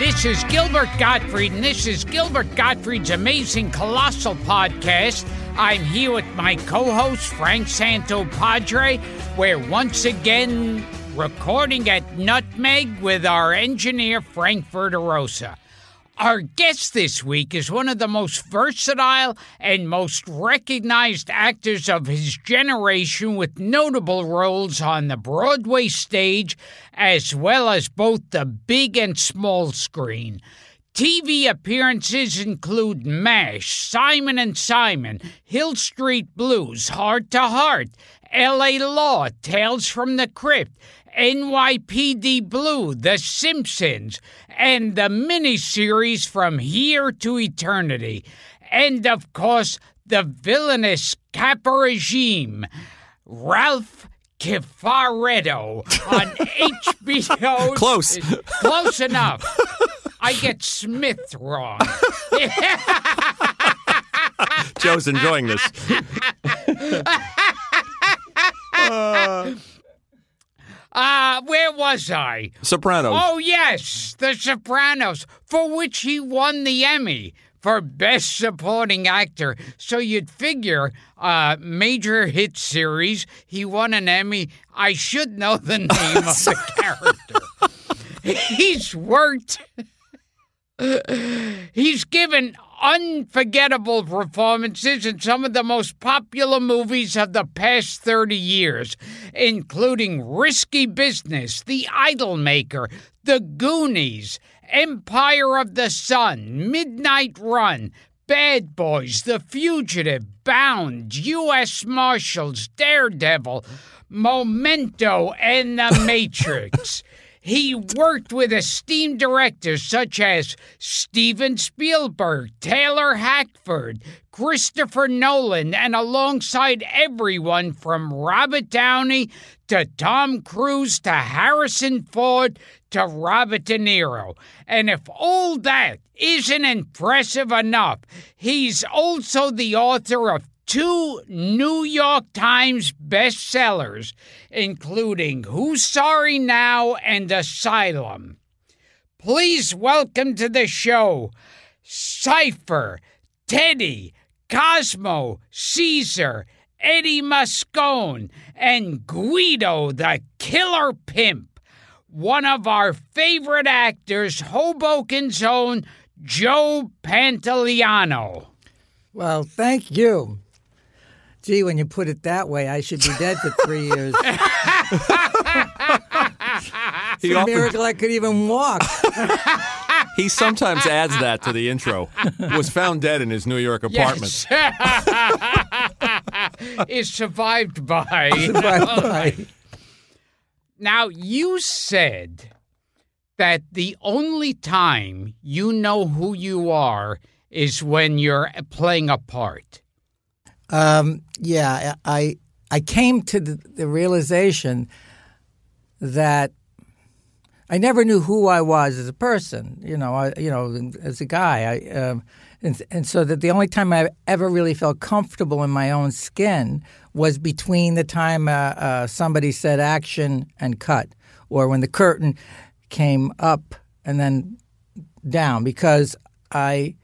This is Gilbert Gottfried, and this is Gilbert Gottfried's amazing colossal podcast. I'm here with my co host, Frank Santopadre. We're once again recording at Nutmeg with our engineer, Frank Verderosa. Our guest this week is one of the most versatile and most recognized actors of his generation with notable roles on the Broadway stage as well as both the big and small screen. TV appearances include MASH, Simon and Simon, Hill Street Blues, Heart to Heart, LA Law, Tales from the Crypt, NYPD Blue, The Simpsons, and the miniseries From Here to Eternity. And of course, the villainous capo regime, Ralph Kifaretto on HBO. Close. Close enough. I get Smith wrong. Joe's enjoying this. Uh, where was I? Sopranos. Oh, yes, The Sopranos, for which he won the Emmy for Best Supporting Actor. So you'd figure, uh, major hit series, he won an Emmy. I should know the name of the character. He's worked. He's given unforgettable performances in some of the most popular movies of the past 30 years, including Risky Business, The Idolmaker, The Goonies, Empire of the Sun, Midnight Run, Bad Boys, The Fugitive, Bound, U.S. Marshals, Daredevil, Memento, and The Matrix. He worked with esteemed directors such as Steven Spielberg, Taylor Hackford, Christopher Nolan, and alongside everyone from Robert Downey to Tom Cruise to Harrison Ford to Robert De Niro. And if all that isn't impressive enough, he's also the author of two New York Times bestsellers, including Who's Sorry Now and Asylum. Please welcome to the show Cypher, Teddy, Cosmo, Caesar, Eddie Moscone, and Guido the Killer Pimp. One of our favorite actors, Hoboken's own Joe Pantoliano. Well, thank you. Gee, when you put it that way, I should be dead for three years. He, a often- miracle I could even walk. he sometimes adds that to the intro. Was found dead in his New York apartment. Yes. is survived by. Bye-bye. Now, you said that the only time you know who you are is when you're playing a part. Um, yeah, I I came to the, realization that I never knew who I was as a person. You know, I, you know, as a guy. I, um, and, and so that the only time I ever really felt comfortable in my own skin was between the time uh, uh, somebody said action and cut, or when the curtain came up and then down, because I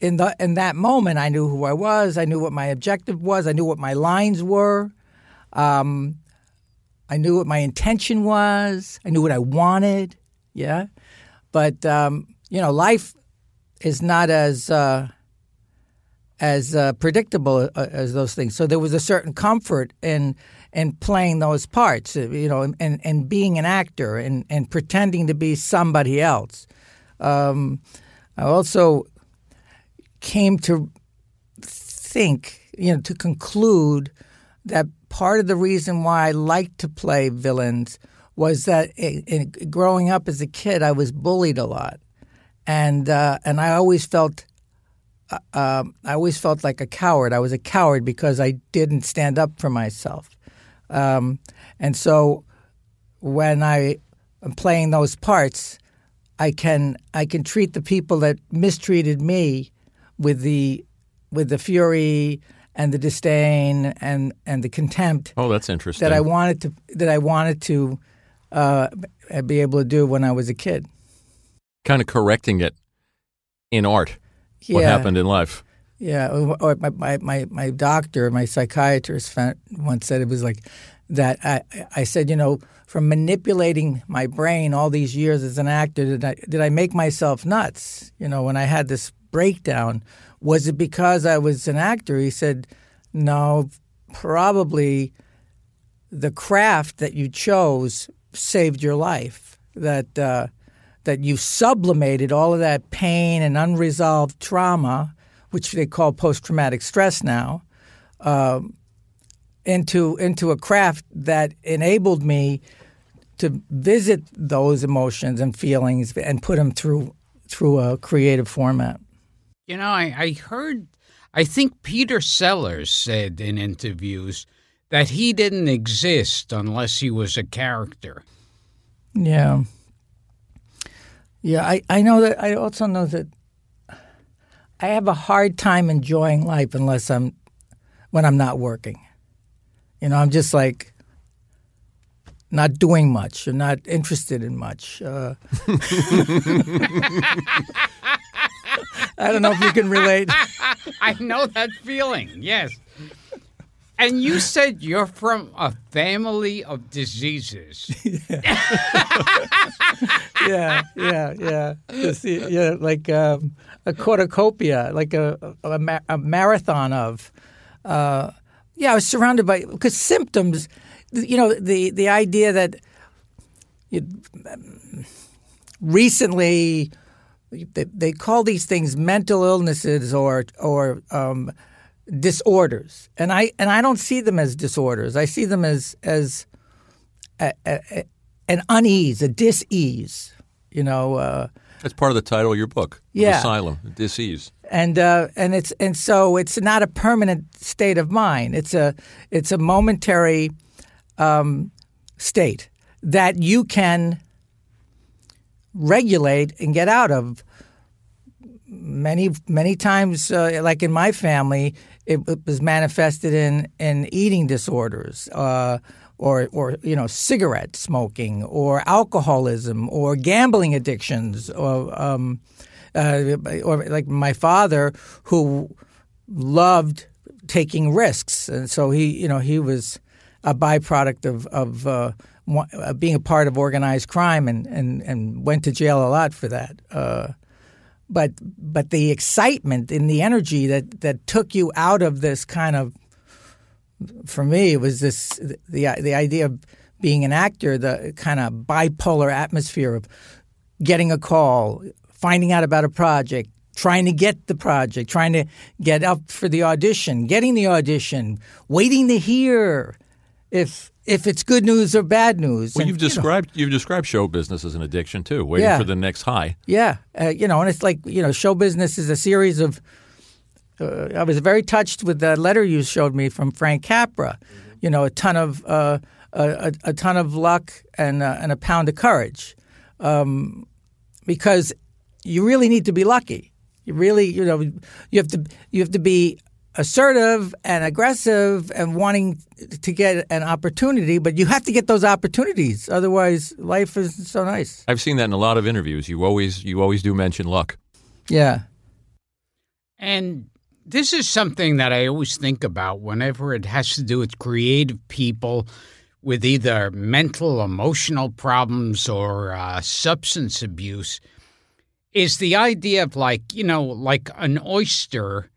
in the in that moment I knew who I was. I knew what my objective was. I knew what my lines were. Um, I knew what my intention was. I knew what I wanted. Yeah, but um, you know, life is not as uh, as uh, predictable uh, as those things. So there was a certain comfort in in playing those parts. uh, You know, and and being an actor and and pretending to be somebody else. Um, I also came to think, you know, to conclude that part of the reason why I liked to play villains was that in, in, growing up as a kid, I was bullied a lot, and uh, and I always felt. Uh, um, I always felt like a coward. I was a coward because I didn't stand up for myself, um, and so when I am playing those parts, I can I can treat the people that mistreated me with the with the fury and the disdain and and the contempt Oh, that's interesting. that I wanted to that I wanted to uh, be able to do when I was a kid. kind of correcting it in art. What happened in life? Yeah, or my, my, my doctor, my psychiatrist once said it was like that. I, I said, you know, from manipulating my brain all these years as an actor, did I, did I make myself nuts? You know, when I had this breakdown, was it because I was an actor? He said, no, probably the craft that you chose saved your life. That uh, that you sublimated all of that pain and unresolved trauma, which they call post traumatic stress now, um, into into a craft that enabled me to visit those emotions and feelings and put them through through a creative format. You know, I, I heard, I think Peter Sellers said in interviews that he didn't exist unless he was a character. Yeah. Yeah, I, I know that I also know that I have a hard time enjoying life unless I'm when I'm not working. You know, I'm just like not doing much or not interested in much. Uh, I don't know if you can relate. I know that feeling, yes. And you said you're from a family of diseases. yeah, yeah, yeah. Just, yeah, like um, a cornucopia, like a a, a marathon of. Uh, yeah, I was surrounded by because symptoms. You know, the the idea that you, recently they, they call these things mental illnesses or or um, disorders, and I and I don't see them as disorders. I see them as as a, a, a, an unease, a dis-ease. You know, uh, That's part of the title of your book. Yeah. Asylum, Disease. and uh, and it's and so it's not a permanent state of mind. It's a it's a momentary um, state that you can regulate and get out of. Many many times, uh, like in my family, it, it was manifested in in eating disorders. Uh, or, or you know, cigarette smoking, or alcoholism, or gambling addictions, or um, uh, or like my father who loved taking risks, and so he, you know, he was a byproduct of of uh, uh, being a part of organized crime, and, and, and went to jail a lot for that. Uh, but but the excitement and the energy that that took you out of this kind of for me it was this the the idea of being an actor, the kind of bipolar atmosphere of getting a call, finding out about a project, trying to get the project, trying to get up for the audition, getting the audition, waiting to hear if if it's good news or bad news. Well, And, you've you know, described you've described show business as an addiction too, waiting Yeah. for the next high. Yeah, uh, you know, and it's like you know, show business is a series of. Uh, I was very touched with the letter you showed me from Frank Capra. You know, a ton of uh, a, a, a ton of luck and uh, and a pound of courage, um, because you really need to be lucky. You really, you know, you have to you have to be assertive and aggressive and wanting to get an opportunity, but you have to get those opportunities. Otherwise, life isn't so nice. I've seen that in a lot of interviews. You always you always do mention luck. Yeah. And this is something that I always think about whenever it has to do with creative people with either mental, emotional problems or uh, substance abuse. Is the idea of like, you know, like an oyster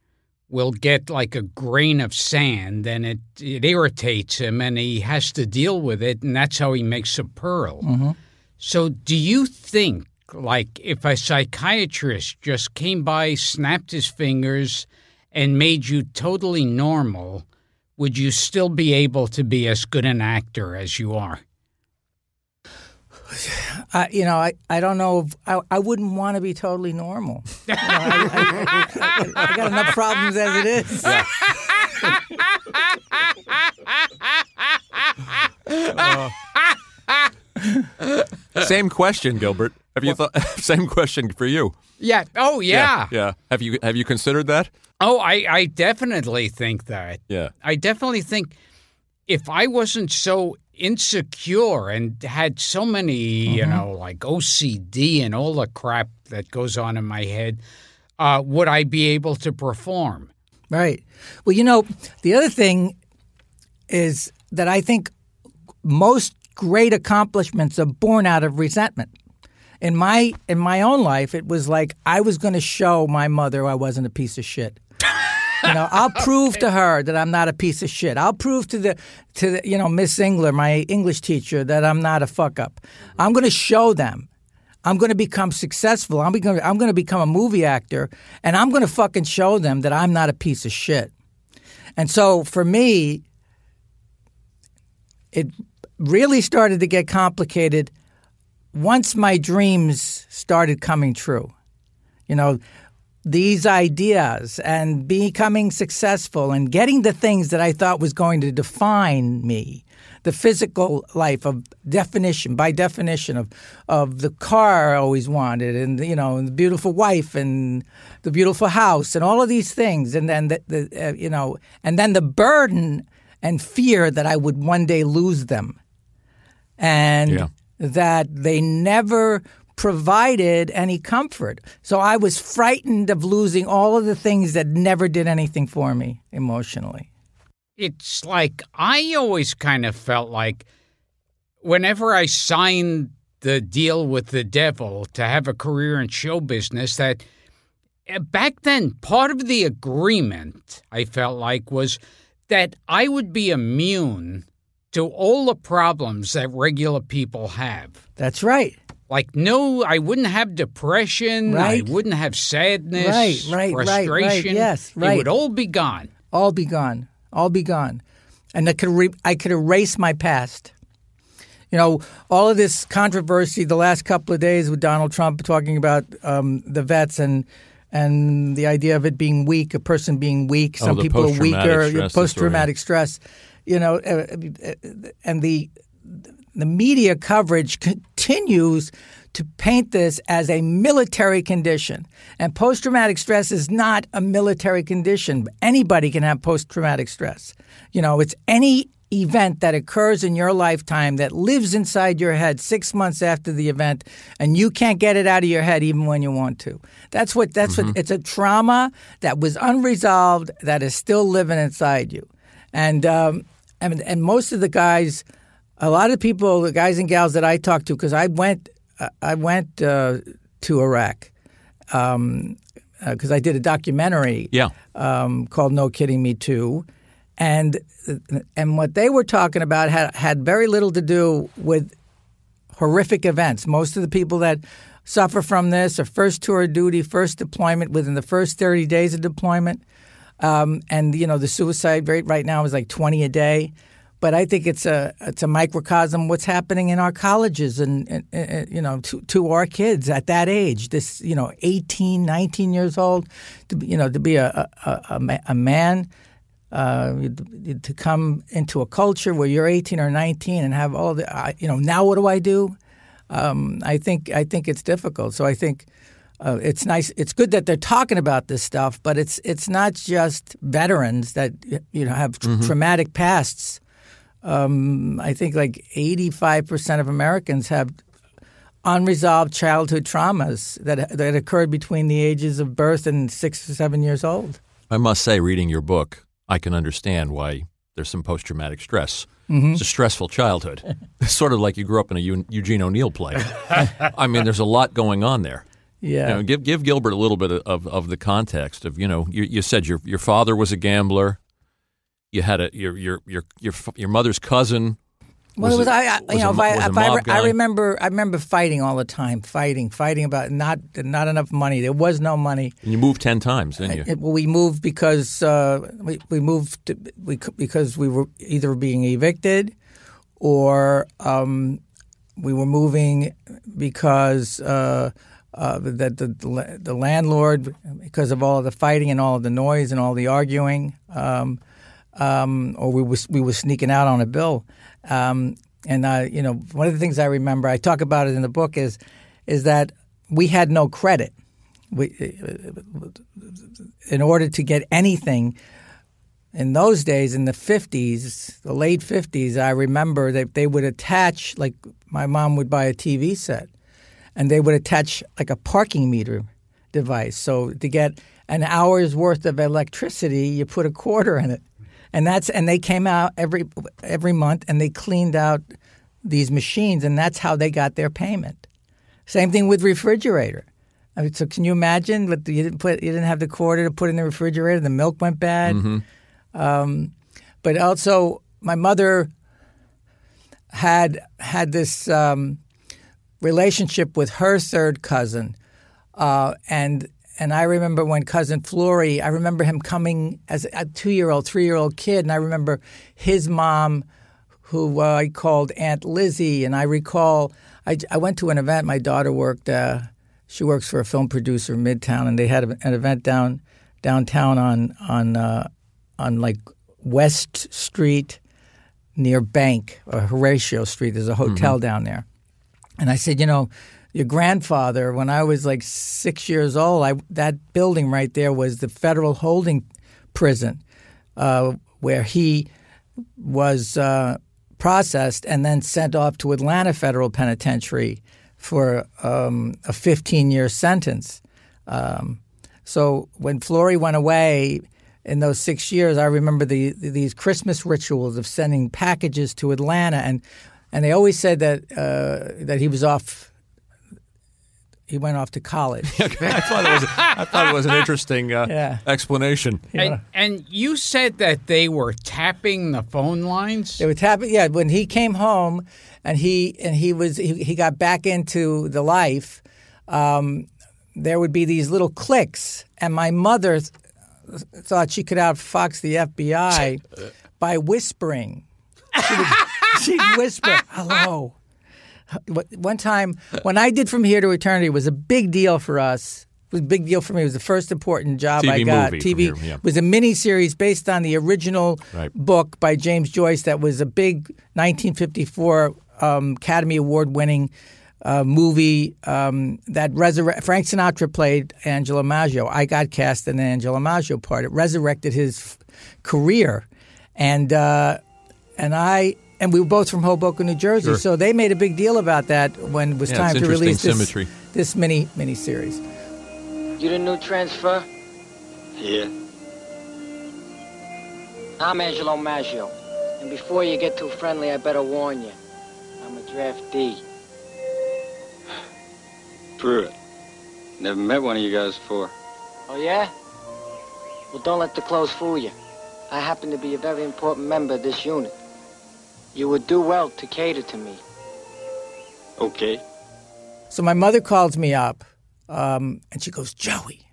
will get like a grain of sand and it, it irritates him and he has to deal with it, and that's how he makes a pearl. Mm-hmm. So, do you think, like, if a psychiatrist just came by, snapped his fingers, and made you totally normal, would you still be able to be as good an actor as you are? I, you know, I, I don't know. If, I, I wouldn't want to be totally normal. You know, I, I, I, I got enough problems as it is. Uh. Same question, Gilbert. Have you thought? Same question for you. Yeah. Oh, yeah. yeah. Have you have you considered that? Oh, I, I definitely think that. Yeah. I definitely think if I wasn't so insecure and had so many, you know, like OCD and all the crap that goes on in my head, uh, would I be able to perform? Right. Well, you know, the other thing is that I think most great accomplishments are born out of resentment. In my in my own life, it was like I was going to show my mother I wasn't a piece of shit. You know, I'll prove to her that I'm not a piece of shit. I'll prove to the to the, you know Miss Engler, my English teacher, that I'm not a fuck up. Mm-hmm. I'm going to show them. I'm going to become successful. I'm going I'm going to become a movie actor, and I'm going to fucking show them that I'm not a piece of shit. And so for me, it really started to get complicated once my dreams started coming true. You know, these ideas and becoming successful and getting the things that I thought was going to define me. The physical life of definition, by definition of of the car I always wanted, and you know, and the beautiful wife, and the beautiful house, and all of these things, and then the, the uh, you know, and then the burden and fear that I would one day lose them, and Yeah. that they never provided any comfort. So I was frightened of losing all of the things that never did anything for me emotionally. It's like I always kind of felt like whenever I signed the deal with the devil to have a career in show business, that uh, back then part of the agreement I felt like was that I would be immune to all the problems that regular people have. That's right. Like no, I wouldn't have depression. Right. I wouldn't have sadness. Right, right, right, right. frustration. Yes, It right. would all be gone. All be gone. All be gone. And I could re- I could erase my past. You know, all of this controversy the last couple of days with Donald Trump talking about um, the vets and and the idea of it being weak, a person being weak. Oh, Some the people are weaker. Post traumatic stress. You know, uh, uh, and the the media coverage continues to paint this as a military condition. And post traumatic stress is not a military condition. Anybody can have post traumatic stress. You know, it's any event that occurs in your lifetime that lives inside your head six months after the event and you can't get it out of your head even when you want to that's what that's what it's a trauma that was unresolved that is still living inside you and um, and, and most of the guys a lot of people, the guys and gals that I talked to, because I went, uh, I went uh, to Iraq, because I did a documentary, Yeah. um, called "No Kidding Me Too," and and what they were talking about had had very little to do with horrific events. Most of the people that suffer from this are first tour of duty, first deployment within the first thirty days of deployment, um, and you know the suicide rate right now is like twenty a day. But I think it's a it's a microcosm what's happening in our colleges and, and, and, you know to, to our kids at that age this you know 18 19 years old to be, you know to be a a, a, a man uh, to come into a culture where you're 18 or 19 and have all the you know now what do I do um, I think I think it's difficult so I think uh, it's nice. It's good that they're talking about this stuff, but it's it's not just veterans that you know have mm-hmm. traumatic pasts. Um, I think like eighty five percent of Americans have unresolved childhood traumas that that occurred between the ages of birth and six or seven years old. I must say, reading your book, I can understand why there's some post traumatic stress. Mm-hmm. It's a stressful childhood. it's sort of like you grew up in a Eugene O'Neill play. I mean, there's a lot going on there. Yeah. You know, give give Gilbert a little bit of, of the context of you know you, you said your your father was a gambler. You had a your your your your your mother's cousin. Well, it was, I, I you know, if I, if I, I, remember, I remember fighting all the time, fighting, fighting about not not enough money. There was no money. And you moved ten times, didn't you? It, well, we moved because uh, we we moved to, we, because we were either being evicted, or um, we were moving because. Uh, uh, that the, the landlord, because of all of the fighting and all of the noise and all the arguing, um, um, or we was we were sneaking out on a bill. Um, and uh, you know, one of the things I remember, I talk about it in the book, is is that we had no credit. We, in order to get anything in those days, in the fifties, the late fifties, I remember that they would attach, like my mom would buy a TV set and they would attach like a parking meter device. So to get an hour's worth of electricity, you put a quarter in it, and that's and they came out every every month and they cleaned out these machines, and that's how they got their payment. Same thing with refrigerator. I mean, so can you imagine? But you didn't put you didn't have the quarter to put in the refrigerator. The milk went bad. Mm-hmm. Um, but also, my mother had had this. Um, relationship with her third cousin, uh, and and I remember when cousin Flory, I remember him coming as a two year old, three year old kid, and I remember his mom, who uh, I called Aunt Lizzie, and I recall I, I went to an event. My daughter worked. Uh, she works for a film producer in Midtown, and they had an event down downtown on on uh, on like West Street near Bank or Horatio Street. There's a hotel mm-hmm. down there, and I said, you know, your grandfather, when I was like six years old, I, that building right there was the federal holding prison uh, where he was uh, processed and then sent off to Atlanta Federal Penitentiary for um, a 15 year sentence. Um, so when Flory went away in those six years, I remember the, these Christmas rituals of sending packages to Atlanta. And and they always said that uh, that he was off. He went off to college. I thought it was. I thought it was an interesting uh, yeah. explanation. And, and, you said that they were tapping the phone lines. They were tapping. Yeah, when he came home, and he and he was he, he got back into the life. Um, there would be these little clicks, and my mother th- thought she could outfox the FBI by whispering. She would, she'd whisper, "Hello." One time, when I did From Here to Eternity, was a big deal for us. It was a big deal for me. It was the first important job TV I got. TV here, yeah. was a mini series based on the original right. book by James Jones. That was a big 1954 um, Academy Award winning. Uh, movie um, that resurre- Frank Sinatra played Angelo Maggio. I got cast in the Angelo Maggio part. It resurrected his f- career, and uh, and I and we were both from Hoboken, New Jersey. Sure. So they made a big deal about that when it was yeah, time to release this, symmetry. this mini mini series. You the new transfer? Yeah. I'm Angelo Maggio. And before you get too friendly, I better warn you. I'm a draftee. Prewitt. Never met one of you guys before. Oh, yeah? Well, don't let the clothes fool you. I happen to be a very important member of this unit. You would do well to cater to me. Okay. So my mother calls me up, um, and she goes, Joey.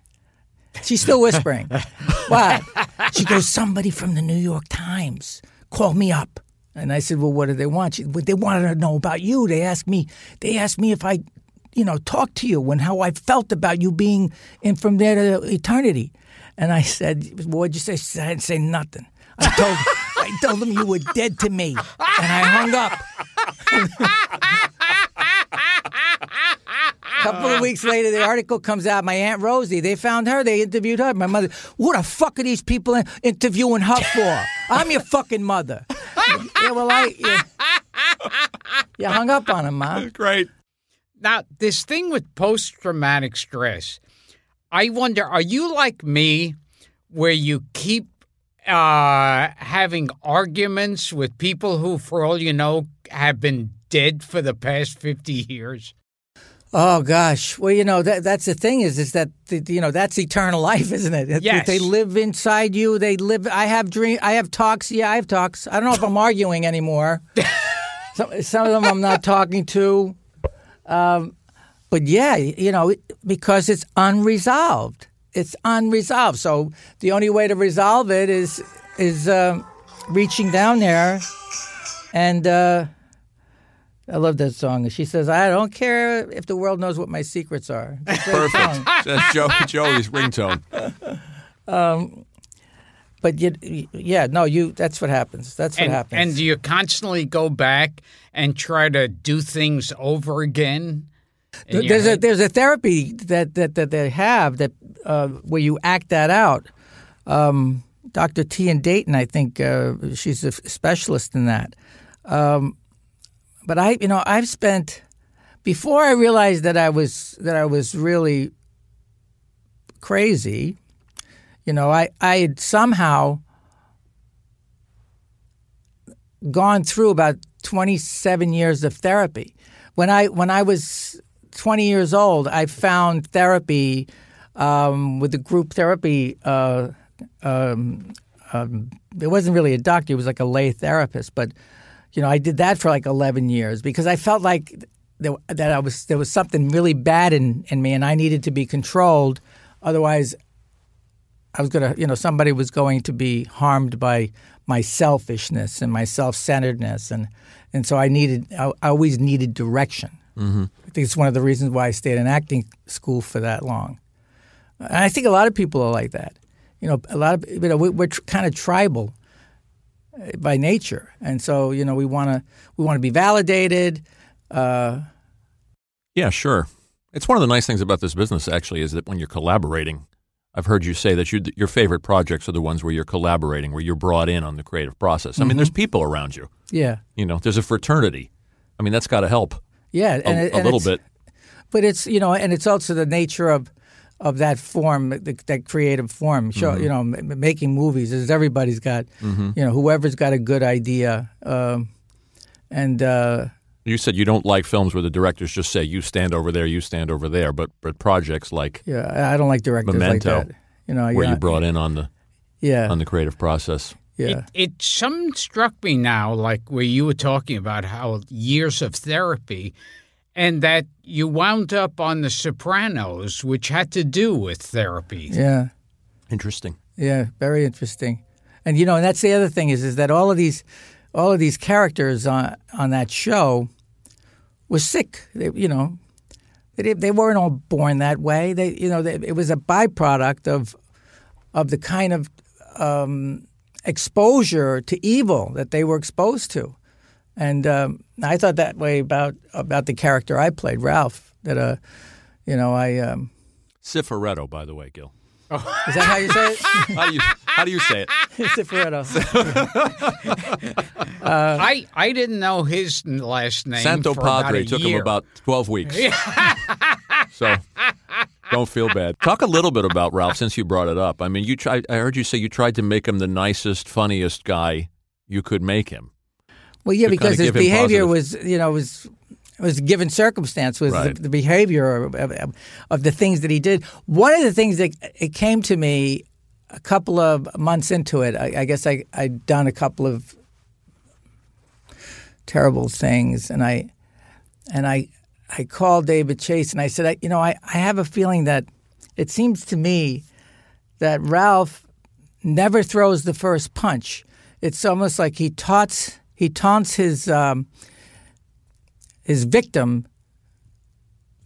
She's still whispering. what? She goes, somebody from the New York Times called me up. And I said, "Well, what do they want?" She, well, they wanted to know about you. They asked me. They asked me if I, you know, talked to you and how I felt about you being in from there to eternity. And I said, well, "What'd you say?" She said, "I didn't say nothing. I told, I told them you were dead to me, and I hung up." A couple of weeks later, the article comes out. My aunt Rosie, they found her. They interviewed her. My mother, what the fuck are these people interviewing her for? I'm your fucking mother. yeah, well, I. You, you hung up on him, Ma. Great. Now, this thing with post traumatic stress, I wonder, are you like me where you keep uh, having arguments with people who, for all you know, have been dead for the past 50 years? Oh gosh. Well, you know that that's the thing is is that the, you know that's eternal life, isn't it? Yes. They live inside you. They live. I have dream. I have talks. Yeah, I have talks. I don't know if I'm arguing anymore. some some of them I'm not talking to. Um, but yeah, you know, because it's unresolved. It's unresolved. So the only way to resolve it is is um reaching down there and. Uh, I love that song. She says, "I don't care if the world knows what my secrets are." It's a. That's Joe, Joey's ringtone. Um, but you, yeah, no, you. That's what happens. That's what and, happens. and do you constantly go back and try to do things over again? there's a there's a therapy that that, that they have that uh, where you act that out. Um, Dr. Tian Dayton, I think uh, she's a specialist in that. Um, but I, you know, I've spent before I realized that I was that I was really crazy. You know, I I had somehow gone through about 27 years of therapy. When I when I was 20 years old, I found therapy um, with the group therapy. Uh, um, um, it wasn't really a doctor; it was like a lay therapist. But you know, I did that for like 11 years because I felt like there, that I was there was something really bad in in me, and I needed to be controlled. Otherwise, I was gonna, you know, somebody was going to be harmed by my selfishness and my self-centeredness, and and so I needed, I, I always needed direction. Mm-hmm. I think it's one of the reasons why I stayed in acting school for that long. And I think a lot of people are like that. You know, a lot of you know we, we're tr- kind of tribal uh, by nature, and so you know we want to we want to be validated. Uh, Yeah, sure. It's one of the nice things about this business, actually, is that when you're collaborating, I've heard you say that you, your favorite projects are the ones where you're collaborating, where you're brought in on the creative process. I mean, there's people around you. yeah, You know, there's a fraternity. I mean, that's got to help yeah, a, and, it- a little bit. but it's you know, and it's also the nature of of that form, that, that creative form. Show Mm-hmm. you know, m- making movies is everybody's got you know whoever's got a good idea, um, and uh, You said you don't like films where the directors just say, you stand over there, you stand over there, but, but projects like yeah, I I don't like directors Memento, like that. You know, where yeah, you brought in on the yeah, on the creative process. yeah. It, it some struck me now, like where you were talking about how years of therapy, and that you wound up on The Sopranos, which had to do with therapy. yeah. Interesting. Yeah, very interesting. And you know, and that's the other thing is is that all of these all of these characters on on that show were sick. They, you know, they they weren't all born that way. They you know, they, it was a byproduct of of the kind of um, exposure to evil that they were exposed to. And um, I thought that way about about the character I played, Ralph. That uh, you know, I um, Cifaretto, by the way, Gil. Oh. is that how you say it? How do you, how do you say it? Cifaretto. I, I didn't know his last name. Santo for about Padre a took year. him about 12 weeks. so don't feel bad. Talk a little bit about Ralph since you brought it up. I mean, you tried I heard you say you tried to make him the nicest, funniest guy you could make him. Well, yeah, because his behavior was, you know, was was given circumstance was Right. the, the behavior of, of, of the things that he did. One of the things that it came to me a couple of months into it. I, I guess I I'd done a couple of terrible things, and I and I I called David Chase and I said, I, you know, I, I have a feeling that it seems to me that Ralph never throws the first punch. It's almost like he taunts he taunts his um, his victim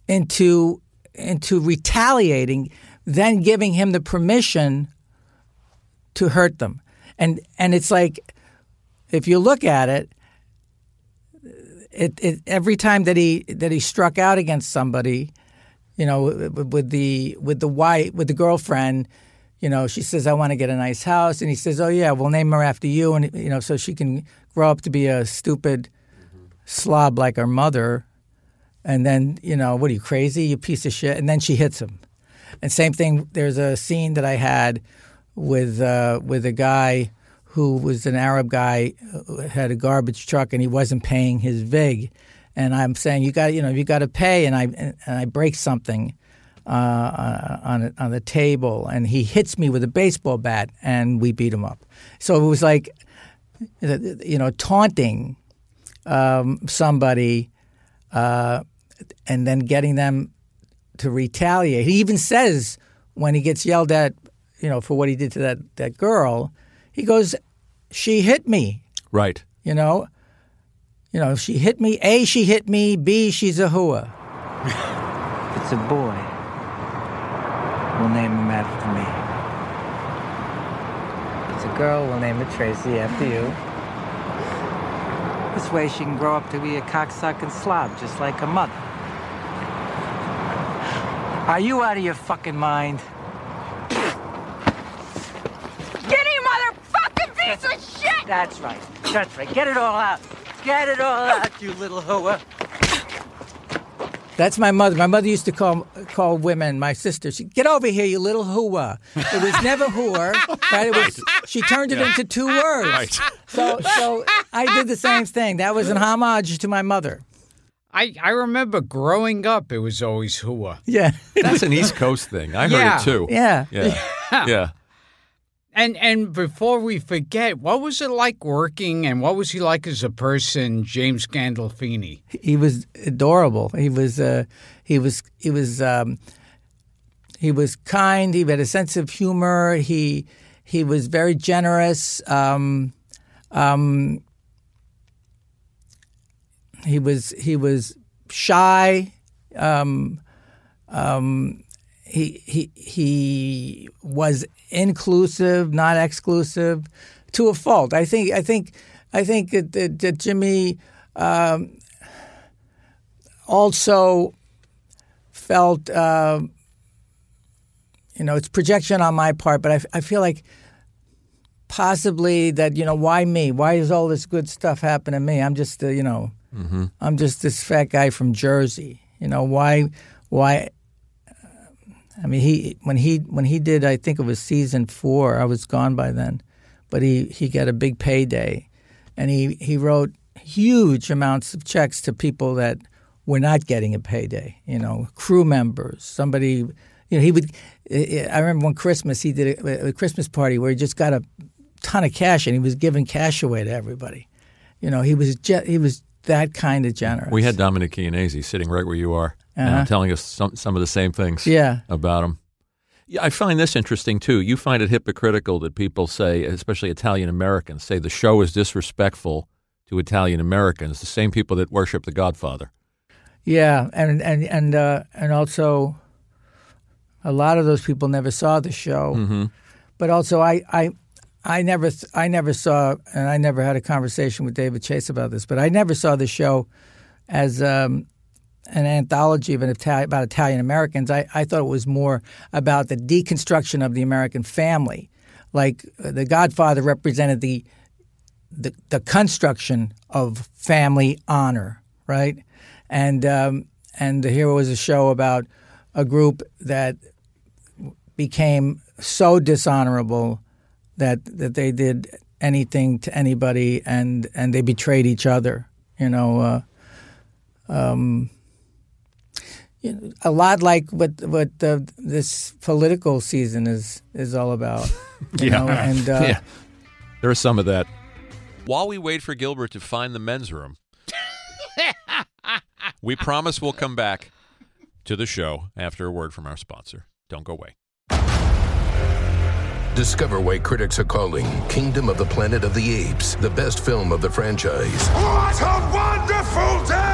into into retaliating, then giving him the permission to hurt them. And and it's like if you look at it, it, it every time that he that he struck out against somebody, you know, with the with the wife with the girlfriend, you know, she says, "I want to get a nice house," and he says, "Oh yeah, we'll name her after you," and you know, so she can grow up to be a stupid slob like her mother. And then, you know, what are you crazy? You piece of shit. And then she hits him. And same thing. There's a scene that I had with uh, with a guy who was an Arab guy who had a garbage truck and he wasn't paying his vig. And I'm saying you got you know you got to pay. And I and I break something uh, on on the table, and he hits me with a baseball bat, and we beat him up. So it was like you know taunting um, somebody. Uh, and then getting them to retaliate. He even says when he gets yelled at, you know, for what he did to that, that girl, he goes, She hit me. Right. You know? You know, she hit me. A, she hit me. B, she's a hua. it's a boy. We'll name him after me. It's a girl. We'll name it Tracy after you. This way she can grow up to be a cocksucking slob, just like her mother. Are you out of your fucking mind? Get him, motherfucking piece of shit! That's right. That's right. Get it all out. Get it all out, you little hoa. That's my mother. My mother used to call call women, my sister. She get over here, you little hua. It was never hua, right? It was. She turned it into two words. Right. So, so I did the same thing. That was an homage to my mother. I, I remember growing up, it was always hua. Yeah. That's an East Coast thing. I heard Yeah. it too. Yeah. Yeah. Yeah. And and before we forget, what was it like working, and what was he like as a person, James Gandolfini? he was adorable. He was uh, he was he was um, he was kind. He had a sense of humor. He he was very generous. Um, um, he was he was shy. Um, um, he he he was inclusive, not exclusive, to a fault. I think I think I think that, that, that Jimmy um, also felt. Uh, you know, it's projection on my part, but I, I feel like possibly that you know why me? Why does all this good stuff happen to me? I'm just uh, you know, I'm just this fat guy from Jersey. You know why? Why? I mean, he when he when he did, I think it was season four. I was gone by then, but he he got a big payday, and he he wrote huge amounts of checks to people that were not getting a payday. You know, crew members, somebody. You know, he would. I remember one Christmas he did a, a Christmas party where he just got a ton of cash and he was giving cash away to everybody. You know, he was he was that kind of generous. We had Dominic Chianese sitting right where you are Uh-huh. telling us some, some of the same things Yeah. about them. Yeah, I find this interesting too. You find it hypocritical that people say, especially Italian Americans, say the show is disrespectful to Italian Americans, the same people that worship the Godfather. Yeah, and and and uh, and also, a lot of those people never saw the show. Mm-hmm. But also, I, I, I never, I never saw, and I never had a conversation with David Chase about this. But I never saw the show as um, an anthology of an Italian, about Italian Americans. I, I thought it was more about the deconstruction of the American family. Like uh, The Godfather represented the the, the construction of family honor, right? And um, and here was a show about a group that became so dishonorable that that they did anything to anybody and and they betrayed each other. You know, uh, um, you know, a lot like what what uh, this political season is is all about. You know? and uh, yeah. There is some of that. While we wait for Gilbert to find the men's room, we promise we'll come back to the show after a word from our sponsor. Don't go away. Discover why critics are calling Kingdom of the Planet of the Apes the best film of the franchise. What a wonderful day!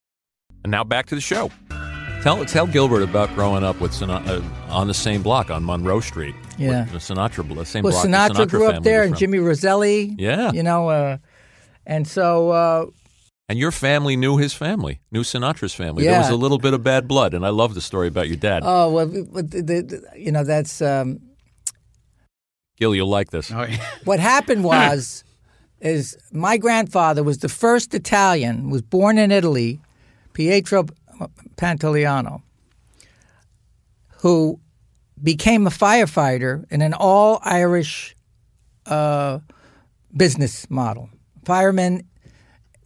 And now back to the show. Tell tell Gilbert about growing up with Sinatra, uh, on the same block on Monroe Street. Yeah. the Sinatra, the same well, block. the Sinatra, grew up there, and from. Jimmy Roselli. Yeah. You know, uh, and so uh, And your family knew his family, knew Sinatra's family. Yeah. There was a little bit of bad blood, and I love the story about your dad. oh well, but the, the, you know that's um, Gil, you'll like this. Oh, what happened was is my grandfather was the first Italian was born in Italy, Pietro Pantoliano, who became a firefighter in an all Irish uh, business model. Firemen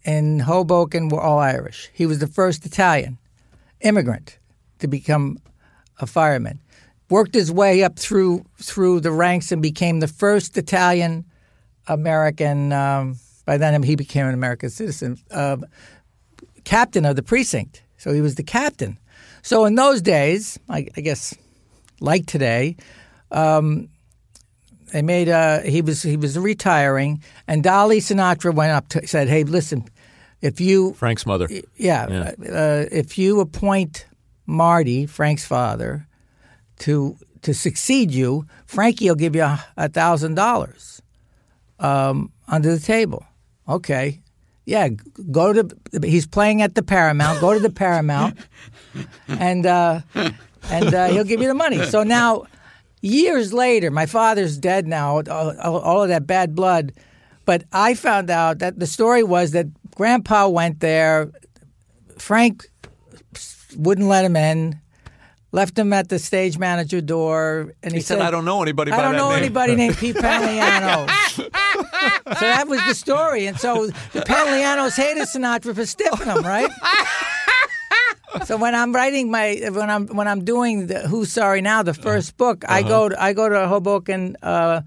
in Hoboken were all Irish. He was the first Italian immigrant to become a fireman. Worked his way up through through the ranks and became the first Italian American. Um, by then, he became an American citizen. Uh, captain of the precinct. So he was the captain. So in those days, I, I guess, like today, um, they made a, he was he was retiring, and Dolly Sinatra went up to said, "Hey, listen, if you Frank's mother. yeah, Yeah. Uh, if you appoint Marty, Frank's father, to to succeed you, Frankie will give you a, a thousand dollars um, under the table. Okay, yeah, go to. He's playing at the Paramount. Go to the Paramount, and uh, and uh, he'll give you the money. So now, years later, my father's dead now. All, all- of that bad blood. But I found out that the story was that Grandpa went there. Frank wouldn't let him in. Left him at the stage manager door, and he, He said, "I don't know anybody I don't know name." anybody named Pete Paliano." so that was the story, and so the Palianos hated Sinatra for stiffing him, right? so when I'm writing my when I'm when I'm doing the Who's Sorry Now, the 1st book, I go to, I go to Hoboken. Uh,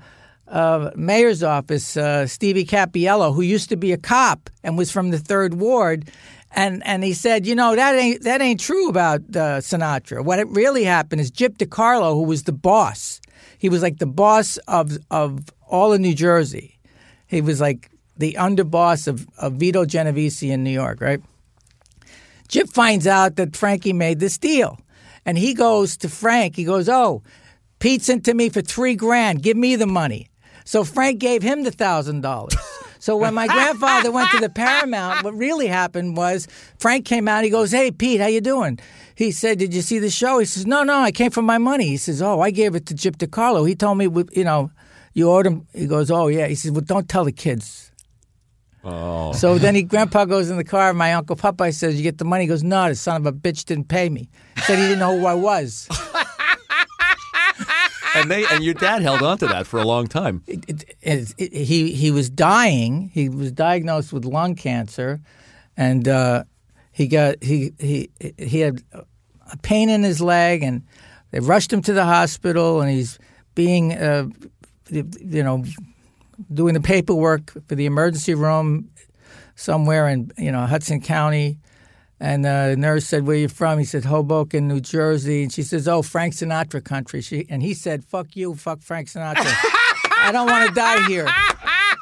uh, mayor's office, uh, Stevie Cappiello, who used to be a cop and was from the third ward, and and he said, you know that ain't that ain't true about uh, Sinatra. What it really happened is Gyp DeCarlo, who was the boss, he was like the boss of of all of New Jersey. He was like the underboss of, of Vito Genovese in New York, right? Gyp finds out that Frankie made this deal, and he goes to Frank. He goes, "Oh, Pete sent to me for three grand. Give me the money." So Frank gave him the thousand dollars. So when my grandfather went to the Paramount, what really happened was Frank came out. He goes, "Hey Pete, how you doing?" He said, "Did you see the show?" He says, "No, no, I came for my money." He says, "Oh, I gave it to Gyp DeCarlo. He told me, you know, you owed him." He goes, "Oh yeah." He says, "Well, don't tell the kids." Oh. So then he, Grandpa goes in the car, and my Uncle Popeye says, You get the money? He goes, No, the son of a bitch didn't pay me. He said he didn't know who I was. and they and your dad held on to that for a long time. It, it, it, he, he was dying. He was diagnosed with lung cancer, and uh, he got he, he, he had a pain in his leg, and they rushed him to the hospital, and he's being, uh, you know, doing the paperwork for the emergency room somewhere in you know Hudson County, And the nurse said, "Where you from?" He said, "Hoboken, New Jersey." And she says, "Oh, Frank Sinatra country." She and he said, "Fuck you, fuck Frank Sinatra. I don't want to die here."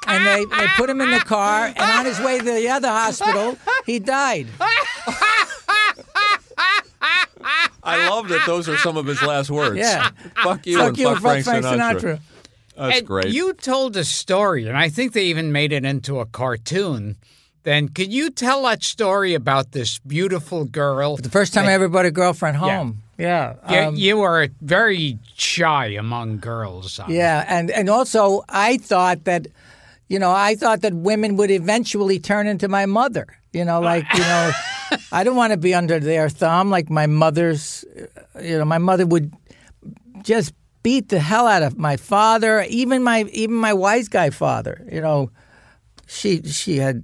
And they, they put him in the car, and on his way to the other hospital, he died. I love that those are some of his last words. Yeah. Fuck you Fuck and you fuck fuck Frank, Frank Sinatra. Sinatra. That's and great. You told a story, and I think they even made it into a cartoon. Then, could you tell that story about this beautiful girl? The first time I ever brought a girlfriend home. Yeah. You, um, you were very shy among girls. um, Yeah, and and also I thought that, you know, I thought that women would eventually turn into my mother. You know, like you know, I don't want to be under their thumb like my mother's. uh, You know, my mother would just beat the hell out of my father, even my even my wise guy father. You know, she she had.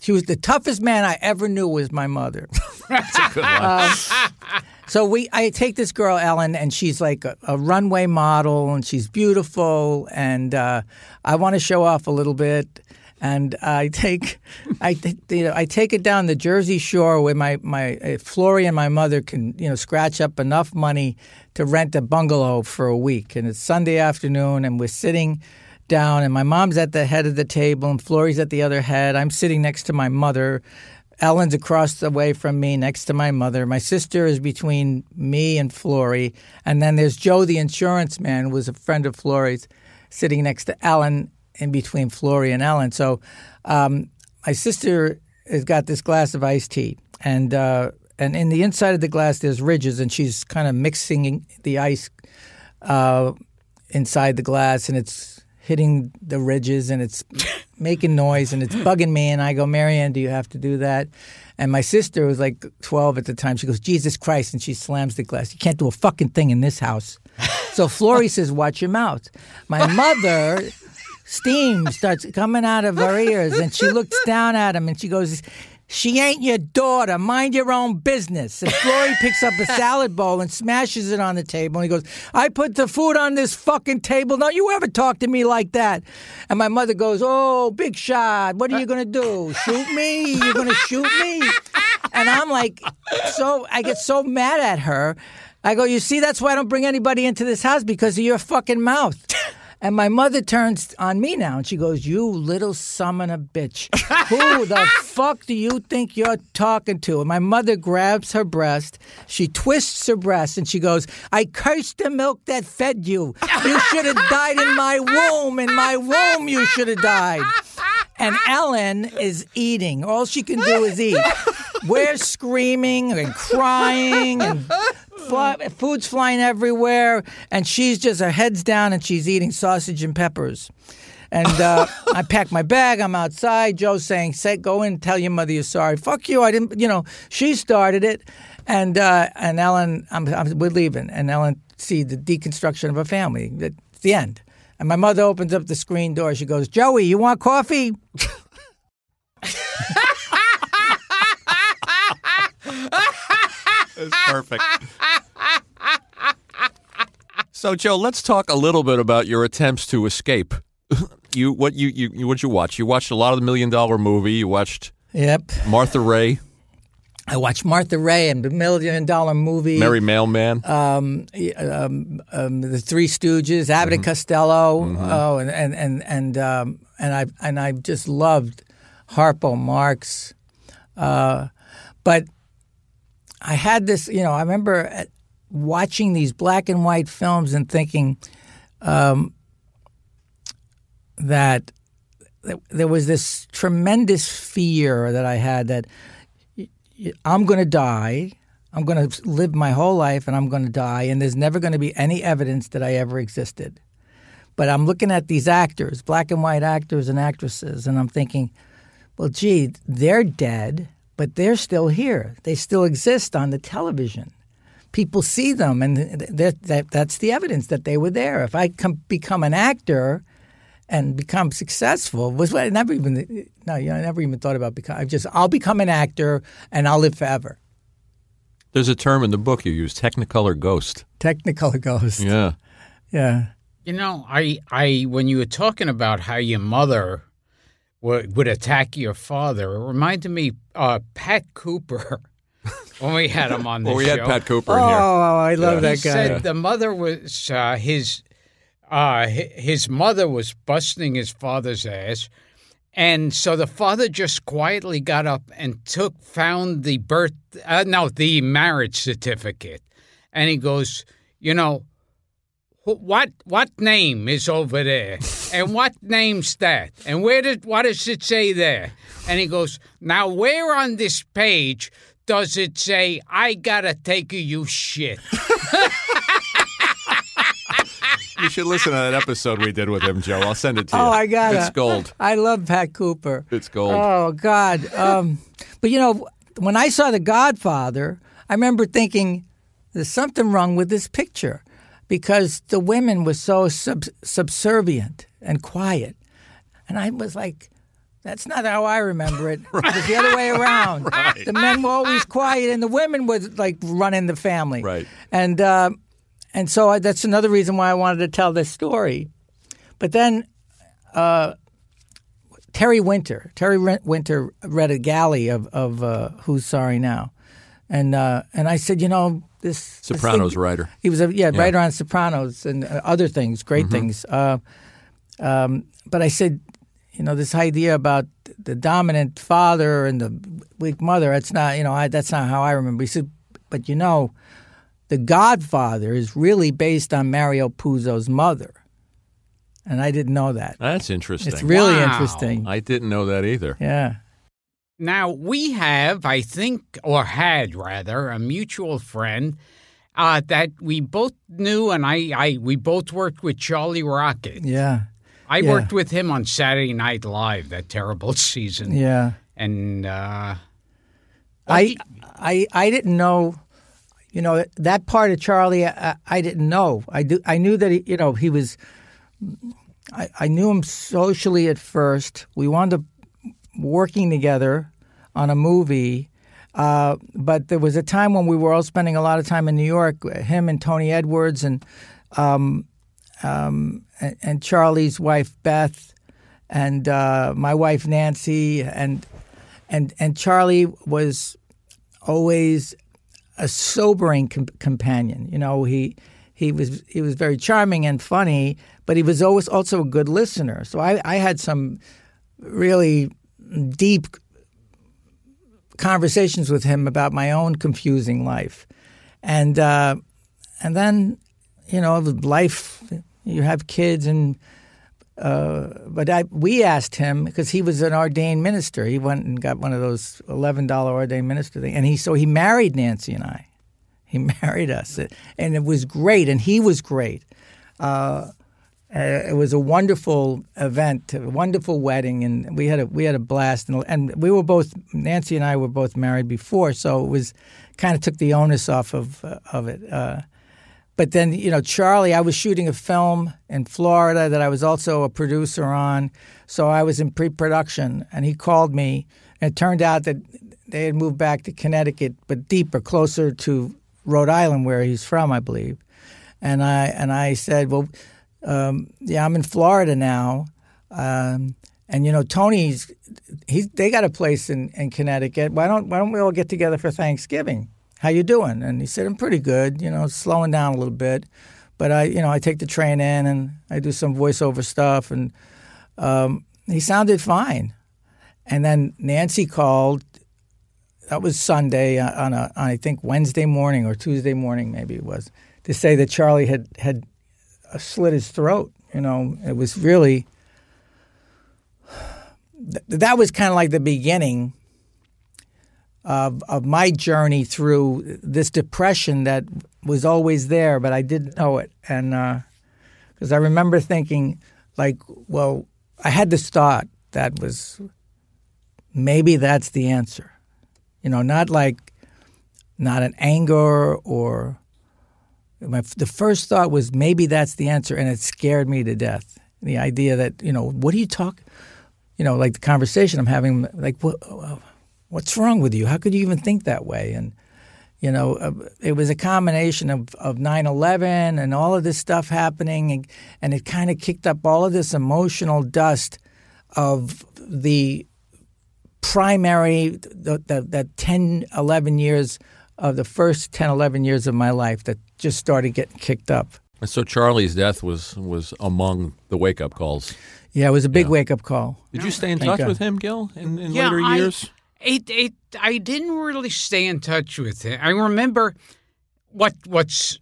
She was the toughest man I ever knew. Was my mother. Um, so we, I take this girl Ellen, and she's like a, a runway model, and she's beautiful, and uh, I want to show off a little bit. And I take, I you know, I take it down the Jersey Shore where my my uh, Flory and my mother can you know scratch up enough money to rent a bungalow for a week. And it's Sunday afternoon, and we're sitting down, and my mom's at the head of the table, and Flory's at the other head. I'm sitting next to my mother. Ellen's across the way from me, next to my mother. My sister is between me and Flory, and then there's Joe, the insurance man, who was a friend of Flory's, sitting next to Ellen, in between Flory and Ellen. So, um, my sister has got this glass of iced tea, and uh, and in the inside of the glass there's ridges, and she's kind of mixing the ice uh, inside the glass, and it's hitting the ridges, and it's making noise, and it's bugging me. And I go, Marianne, do you have to do that? And my sister was like 12 at the time. She goes, Jesus Christ, and she slams the glass. You can't do a fucking thing in this house. So Flory says, watch your mouth. My mother steam starts coming out of her ears and she looks down at him and she goes she ain't your daughter. Mind your own business. And Flory picks up a salad bowl and smashes it on the table. And he goes, I put the food on this fucking table. Don't you ever talk to me like that. And my mother goes, Oh, big shot. What are you going to do? Shoot me? You're going to shoot me? And I'm like, so I get so mad at her. I go, You see, that's why I don't bring anybody into this house because of your fucking mouth. And my mother turns on me now and she goes, You little summon a bitch. Who the fuck do you think you're talking to? And my mother grabs her breast. She twists her breast and she goes, I cursed the milk that fed you. You should have died in my womb. In my womb, you should have died. And Ellen is eating. All she can do is eat. We're screaming and crying and fly, food's flying everywhere, and she's just her head's down and she's eating sausage and peppers. And uh, I pack my bag. I'm outside. Joe's saying, "Say, go in, tell your mother you're sorry." Fuck you. I didn't. You know, she started it, and uh, and Ellen, I'm, I'm, we're leaving, and Ellen see the deconstruction of a family. It's the end. And my mother opens up the screen door. She goes, "Joey, you want coffee?" It's perfect. So, Joe, let's talk a little bit about your attempts to escape. you what you you what you watch? You watched a lot of the Million Dollar Movie. You watched Yep. Martha Raye, I watched Martha Raye and the Million Dollar Movie. Merry Mailman. um, um, um, the Three Stooges, Abbott and Costello. Oh, and and and and um, and I and I just loved Harpo Marx. Uh, but I had this, you know, I remember watching these black and white films and thinking um, that there was this tremendous fear that I had that I'm going to die. I'm going to live my whole life and I'm going to die, and there's never going to be any evidence that I ever existed. But I'm looking at these actors, black and white actors and actresses, and I'm thinking, well, gee, they're dead, but they're still here. They still exist on the television. People see them, and that, that, that's the evidence that they were there. If I come, become an actor and become successful, was what I never even no, you know, I never even thought about become. I just I'll become an actor and I'll live forever. There's a term in the book you use, Technicolor Ghost. Technicolor Ghost. Yeah. Yeah. You know, I, I, when you were talking about how your mother would, would attack your father. It reminded me uh, Pat Cooper when we had him on the well, we show. had Pat Cooper Oh, in here. I love Yeah. that he guy. said the mother was uh, his uh, his mother was busting his father's ass, and so the father just quietly got up and took found the birth uh, no the marriage certificate, and he goes, you know. What what name is over there, and what name's that, and where did what does it say there? And he goes, now where on this page does it say I gotta take you shit? You should listen to that episode we did with him, Joe. I'll send it to you. Oh, I got it. It's gold. I love Pat Cooper. It's gold. Oh God! Um, but you know, when I saw The Godfather, I remember thinking there's something wrong with this picture because the women were so sub- subservient and quiet, and I was like. That's not how I remember it. It was the other way around. The men were always quiet, and the women were like running the family. Right. And uh, and so I, that's another reason why I wanted to tell this story. But then uh, Terry Winter, Terry Winter read a galley of of uh, Who's Sorry Now, and uh, and I said, you know, this this Sopranos thing- writer. He was a yeah, Yeah. writer on Sopranos and uh, other things, great Mhm. things. Uh, um, but I said, you know, this idea about the dominant father and the weak mother. That's not, you know, I, that's not how I remember. He said, but you know, the Godfather is really based on Mario Puzo's mother, and I didn't know that. That's interesting. It's really Wow. interesting. I didn't know that either. Yeah. Now, we have, I think, or had rather, a mutual friend uh, that we both knew, and I, I we both worked with Charlie Rocket. Yeah. I Yeah. worked with him on Saturday Night Live, that terrible season. Yeah. And uh, I, I, I didn't know, you know, that part of Charlie. I, I didn't know. I do. I knew that he, you know, he was. I, I knew him socially at first. We wound up working together on a movie. Uh, but there was a time when we were all spending a lot of time in New York. Him and Tony Edwards and um, um, and, and Charlie's wife Beth, and uh, my wife Nancy, and and and Charlie was always a sobering com- companion. You know, he he was he was very charming and funny, but he was always also a good listener. So I, I had some really deep conversations with him about my own confusing life, and uh, and then you know life. You have kids and. Uh, but I, we asked him because he was an ordained minister. He went and got one of those eleven dollar ordained minister thing, and he so he married Nancy and I. He married us, and it was great, and he was great. Uh, it was a wonderful event, a wonderful wedding, and we had a we had a blast. And, and we were both Nancy and I were both married before, so it was kind of took the onus off of of it. Uh, but then, you know, Charlie, I was shooting a film in Florida that I was also a producer on. So I was in pre production, and he called me. And it turned out that they had moved back to Connecticut, but deeper, closer to Rhode Island, where he's from, I believe. And I, and I said, Well, um, yeah, I'm in Florida now. Um, and you know, Tony's he they got a place in, in Connecticut. Why don't why don't we all get together for Thanksgiving? How you doing? And he said, I'm pretty good. You know, slowing down a little bit, but I you know I take the train in and I do some voiceover stuff, and um, he sounded fine. And then Nancy called. That was Sunday uh, on a on I think Wednesday morning or Tuesday morning maybe it was to say that Charlie had had uh, slit his throat. You know, it was really that was kind of like the beginning of of my journey through this depression that was always there, but I didn't know it. And uh, because I remember thinking, like, well, I had this thought that was maybe that's the answer. You know, not like not an anger or my, the first thought was maybe that's the answer, and it scared me to death. The idea that you know, what do you talk? You know, like the conversation I'm having, like what, what's wrong with you? How could you even think that way? And you know, uh, it was a combination of of 9/11 and all of this stuff happening, and, and it kind of kicked up all of this emotional dust of the primary the, the, the 10 11 years of the first 10 11 years of my life that just started getting kicked up And so Charlie's death was was among the wake up calls. yeah it was a big wake up call Did you stay in Thank touch God. with him, Gil, in, in Yeah, later I- years? It, it, I didn't really stay in touch with him. I remember what what's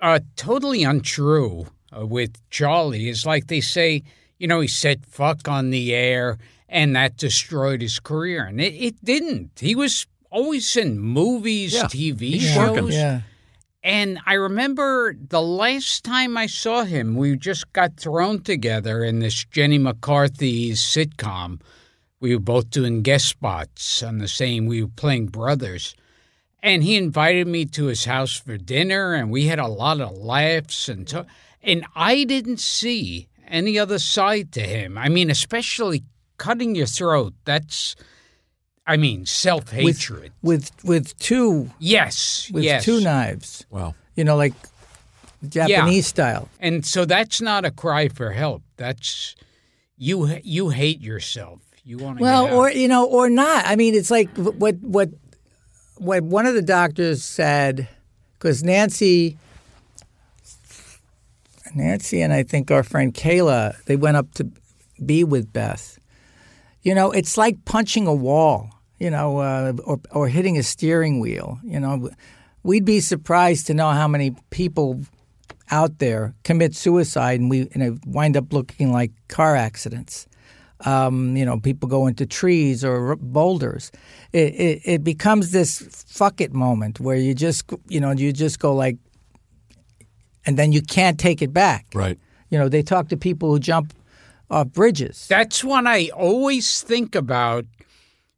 uh, totally untrue uh, with Charlie is like they say, you know, he said fuck on the air and that destroyed his career. And it, it didn't. He was always in movies, Yeah, TV he's shows. yeah And I remember the last time I saw him, we just got thrown together in this Jenny McCarthy sitcom. We were both doing guest spots on the same, we were playing brothers. And he invited me to his house for dinner, and we had a lot of laughs. And, to- and I didn't see any other side to him. I mean, especially cutting your throat. That's, I mean, self hatred. with with two Yes. with yes. two knives Wow. you know like Japanese style And so that's not a cry for help. That's you. You hate yourself. You want to. Well, or you know, or not. I mean, it's like what what what one of the doctors said because Nancy, Nancy, and I think our friend Kayla, they went up to be with Beth. You know, it's like punching a wall. You know, uh, or or hitting a steering wheel. You know, we'd be surprised to know how many people out there commit suicide and we and it wind up looking like car accidents. Um, you know, people go into trees or r- boulders. It, it, it becomes this fuck it moment where you just, you know, you just go like, and then you can't take it back. Right. You know, they talk to people who jump off bridges. That's what I always think about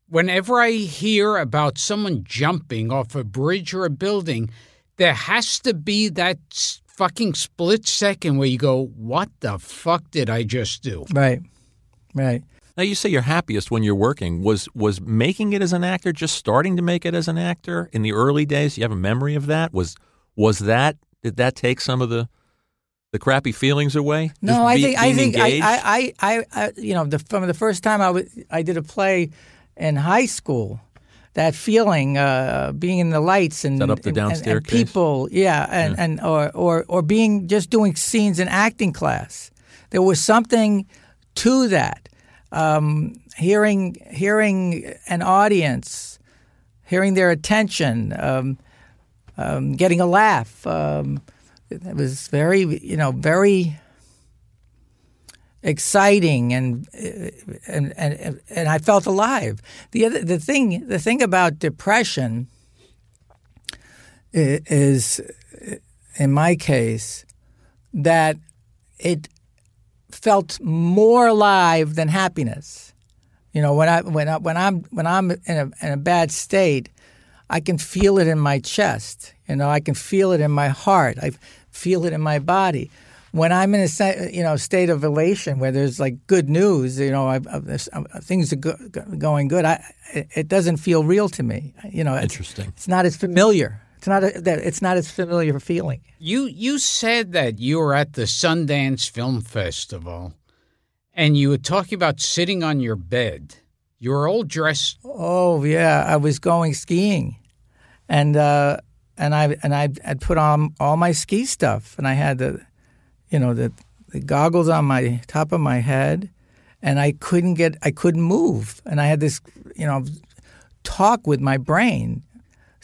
whenever I hear about someone jumping off a bridge or a building. There has to be that fucking split second where you go, "What the fuck did I just do?" Right. Right. Now you say you're happiest when you're working. Was was making it as an actor, just starting to make it as an actor in the early days? You have a memory of that? Was was that did that take some of the the crappy feelings away? No, I be- think I think I, engaged? I, I, I, I, you know, the, from the first time I was, I did a play in high school. That feeling, uh, being in the lights and Is up the and- down and- and people, yeah, and, and or, or or being just doing scenes in acting class. There was something to that. Um, hearing hearing an audience, hearing their attention, um, um, getting a laugh. Um, it was very, you know, very exciting and and and and I felt alive. The other the thing the thing about depression is in my case that it felt more alive than happiness. You know, when I when I when I'm when I'm in a in a bad state, I can feel it in my chest. You know, I can feel it in my heart. I feel it in my body. When I'm in a you know state of elation where there's like good news, you know, I, I, uh, things are go, go- going good. I it, doesn't feel real to me. You know, it's, Interesting. it's not as familiar. It's not a, that it's not as familiar a feeling. You you said that you were at the Sundance Film Festival, and you were talking about sitting on your bed. You were all dressed. Oh yeah, I was going skiing, and uh, and I and I had put on all my ski stuff, and I had the, you know, the, the goggles on my top of my head, and I couldn't get, I couldn't move, and I had this, you know, talk with my brain,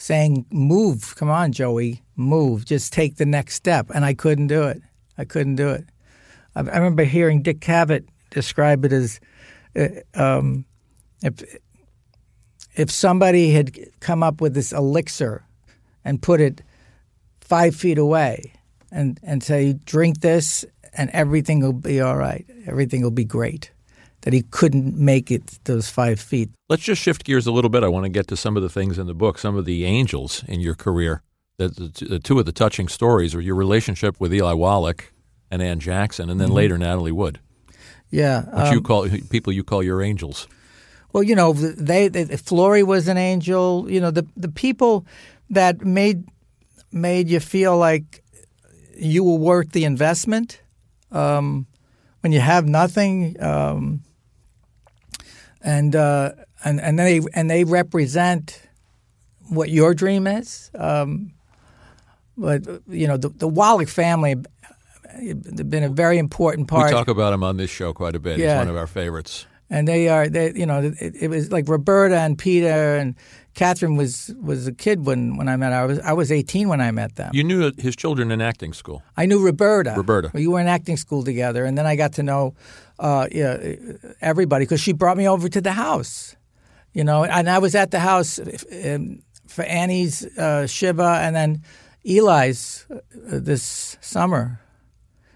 saying, "Move, come on, Joey, move, just take the next step," and I couldn't do it. I couldn't do it. I, I remember hearing Dick Cavett describe it as. Uh, um, if if somebody had come up with this elixir and put it five feet away and, and say, drink this and everything will be all right, everything will be great, that he couldn't make it those five feet. Let's just shift gears a little bit. I want to get to some of the things in the book, some of the angels in your career. The, the, the two of the touching stories are your relationship with Eli Wallach and Ann Jackson, and then Mhm. later Natalie Wood, Yeah. which you um, call people you call your angels. Well, you know, they, they Flory was an angel. You know, the the people that made made you feel like you were worth the investment. Um, when you have nothing, um, and uh, and and they and they represent what your dream is. Um, but you know, the, the Wallach family have been a very important part. We talk about him on this show quite a bit. Yeah. He's one of our favorites. and they are they you know it, it was like Roberta and Peter and Catherine was was a kid when when I met her. I was I was 18 when I met them. You knew his children in acting school. I knew Roberta. Roberta. We were in acting school together, and then I got to know uh, yeah, everybody because she brought me over to the house. You know, and I was at the house um, for Annie's uh, Shiva and then Eli's uh, this summer.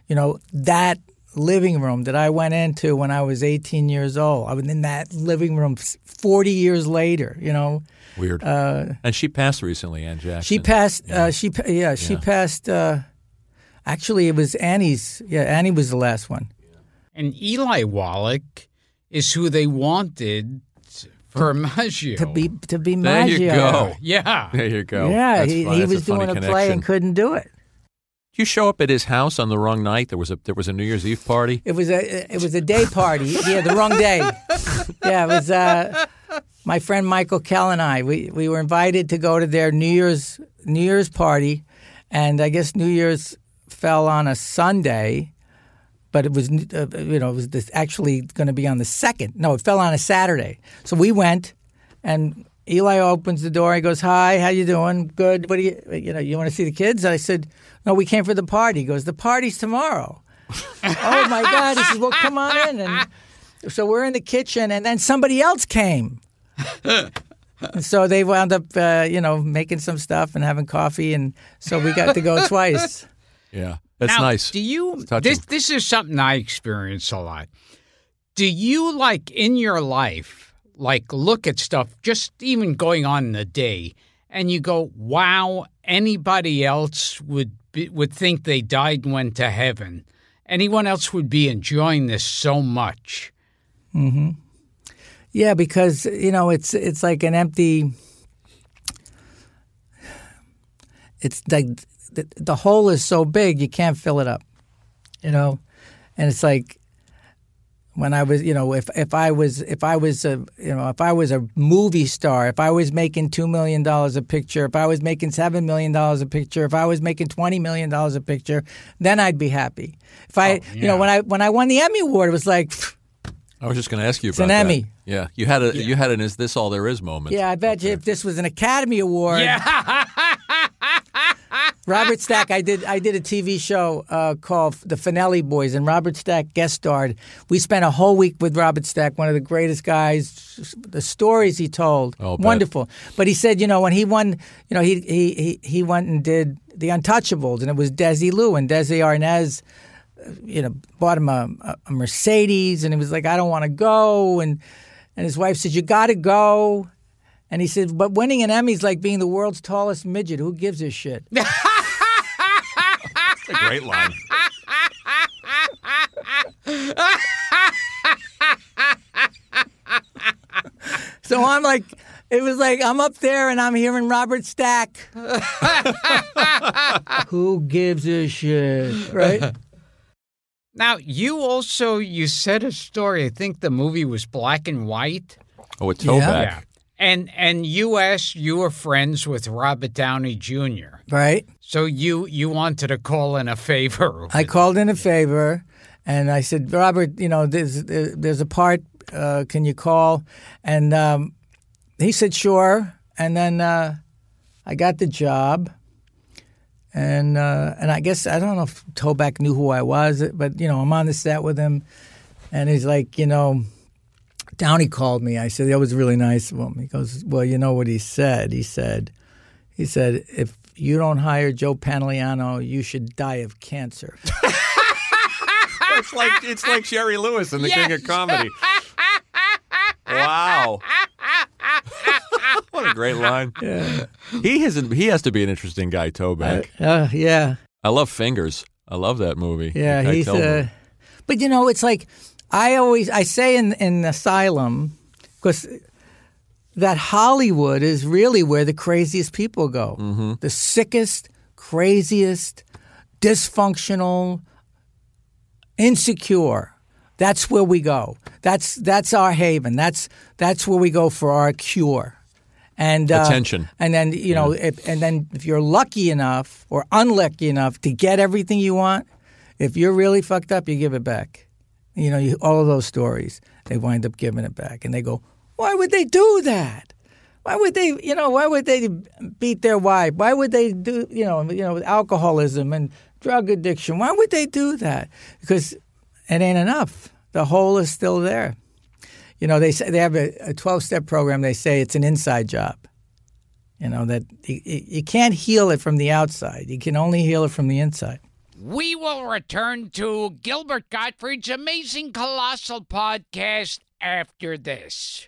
You know, that living room that I went into when I was 18 years old. I was in that living room 40 years later, you know. Weird. Uh, and she passed recently, Ann Jackson. she passed. Uh, she pa- yeah. She Yeah. passed. Uh, actually, it was Annie's. Yeah, Annie was the last one. And Eli Wallach is who they wanted for Maggio. To be to be Maggio. There you Maggio. go. Yeah. There you go. Yeah, That's he, he That's was a doing a play and couldn't do it. You show up at his house on the wrong night. There was a there was a New Year's Eve party. It was a it was a day party. yeah, the wrong day. Yeah, it was. Uh, my friend Michael Kell and I we we were invited to go to their New Year's New Year's party, and I guess New Year's fell on a Sunday, but it was uh, you know it was this actually going to be on the second. No, it fell on a Saturday. So we went, and Eli opens the door. He goes, "Hi, how you doing? Good. What do you you know you want to see the kids?" I said, "No, we came for the party." He goes, "The party's tomorrow." oh my God! He says, "Well, come on in." And so we're in the kitchen, and then somebody else came. And so they wound up, uh, you know, making some stuff and having coffee, and so we got to go twice. Yeah, that's now, nice. Do you this this is something I experience a lot. Do you like in your life like look at stuff just even going on in the day and you go, "Wow, anybody else would be, would think they died and went to heaven. Anyone else would be enjoying this so much." hmm Yeah, because you know it's it's like an empty. It's like the, the hole is so big you can't fill it up, you know, and it's like when I was, you know, if if I was if I was a you know if I was a movie star, if I was making two million dollars a picture, if I was making seven million dollars a picture, if I was making twenty million dollars a picture, then I'd be happy. If I, oh, you know, when I when I won the Emmy award, it was like. I was just going to ask you It's about an that. Emmy. Yeah, you had a you had an "Is this all there is?" moment. Yeah, I bet you if this was an Academy Award. Yeah. Robert Stack, I did I did a TV show uh, called The Fanelli Boys, and Robert Stack guest starred. We spent a whole week with Robert Stack, one of the greatest guys. The stories he told, Oh, bet. wonderful. But he said, you know, when he won, you know, he he he, he went and did The Untouchables, and it was Desilu and Desi Arnaz. You know, bought him a, a- a Mercedes, and he was like, "I don't want to go." And and his wife said, "You got to go." And he said, "But winning an Emmy's like being the world's tallest midget. Who gives a shit?" a great line. So I'm like, it was like I'm up there and I'm hearing Robert Stack. Who gives a shit, right? Now, you also you said a story. I think the movie was black and white. Oh, with Toback. Yeah. And and you asked you were friends with Robert Downey Jr. Right. So you you wanted to call in a favor. I called in a favor, and I said, Robert, you know, there's there's a part. Uh, can you call? And um, he said, sure. And then uh, I got the job. And uh, and I guess I don't know if Toback knew who I was, but you know I'm on the set with him, and he's like, you know, Downey called me. I said that was really nice of him. He goes, well, you know what he said? He said, he said if you don't hire Joe Pantoliano, you should die of cancer. it's like it's like Jerry Lewis in The King of Comedy. Wow. what a great line. Yeah. He has he has to be an interesting guy, Toback. Uh, yeah, I love Fingers. I love that movie. yeah. Guy He's Tillman. uh, but you know, it's like I always I say in in Asylum because that Hollywood is really where the craziest people go. Mm-hmm. The sickest, craziest, dysfunctional, insecure. That's where we go. That's that's our haven. That's that's where we go for our cure. And uh, Attention. And then you know, if, and then if you're lucky enough or unlucky enough to get everything you want, if you're really fucked up, you give it back. You know, you, all of those stories, they wind up giving it back, and they go, "Why would they do that? Why would they? You know, why would they beat their wife? Why would they do? You know, you know, alcoholism and drug addiction. Why would they do that? Because it ain't enough. The hole is still there. You know, they say they have a twelve step program. They say it's an inside job. You know that you, you can't heal it from the outside. You can only heal it from the inside. We will return to Gilbert Gottfried's amazing colossal podcast after this.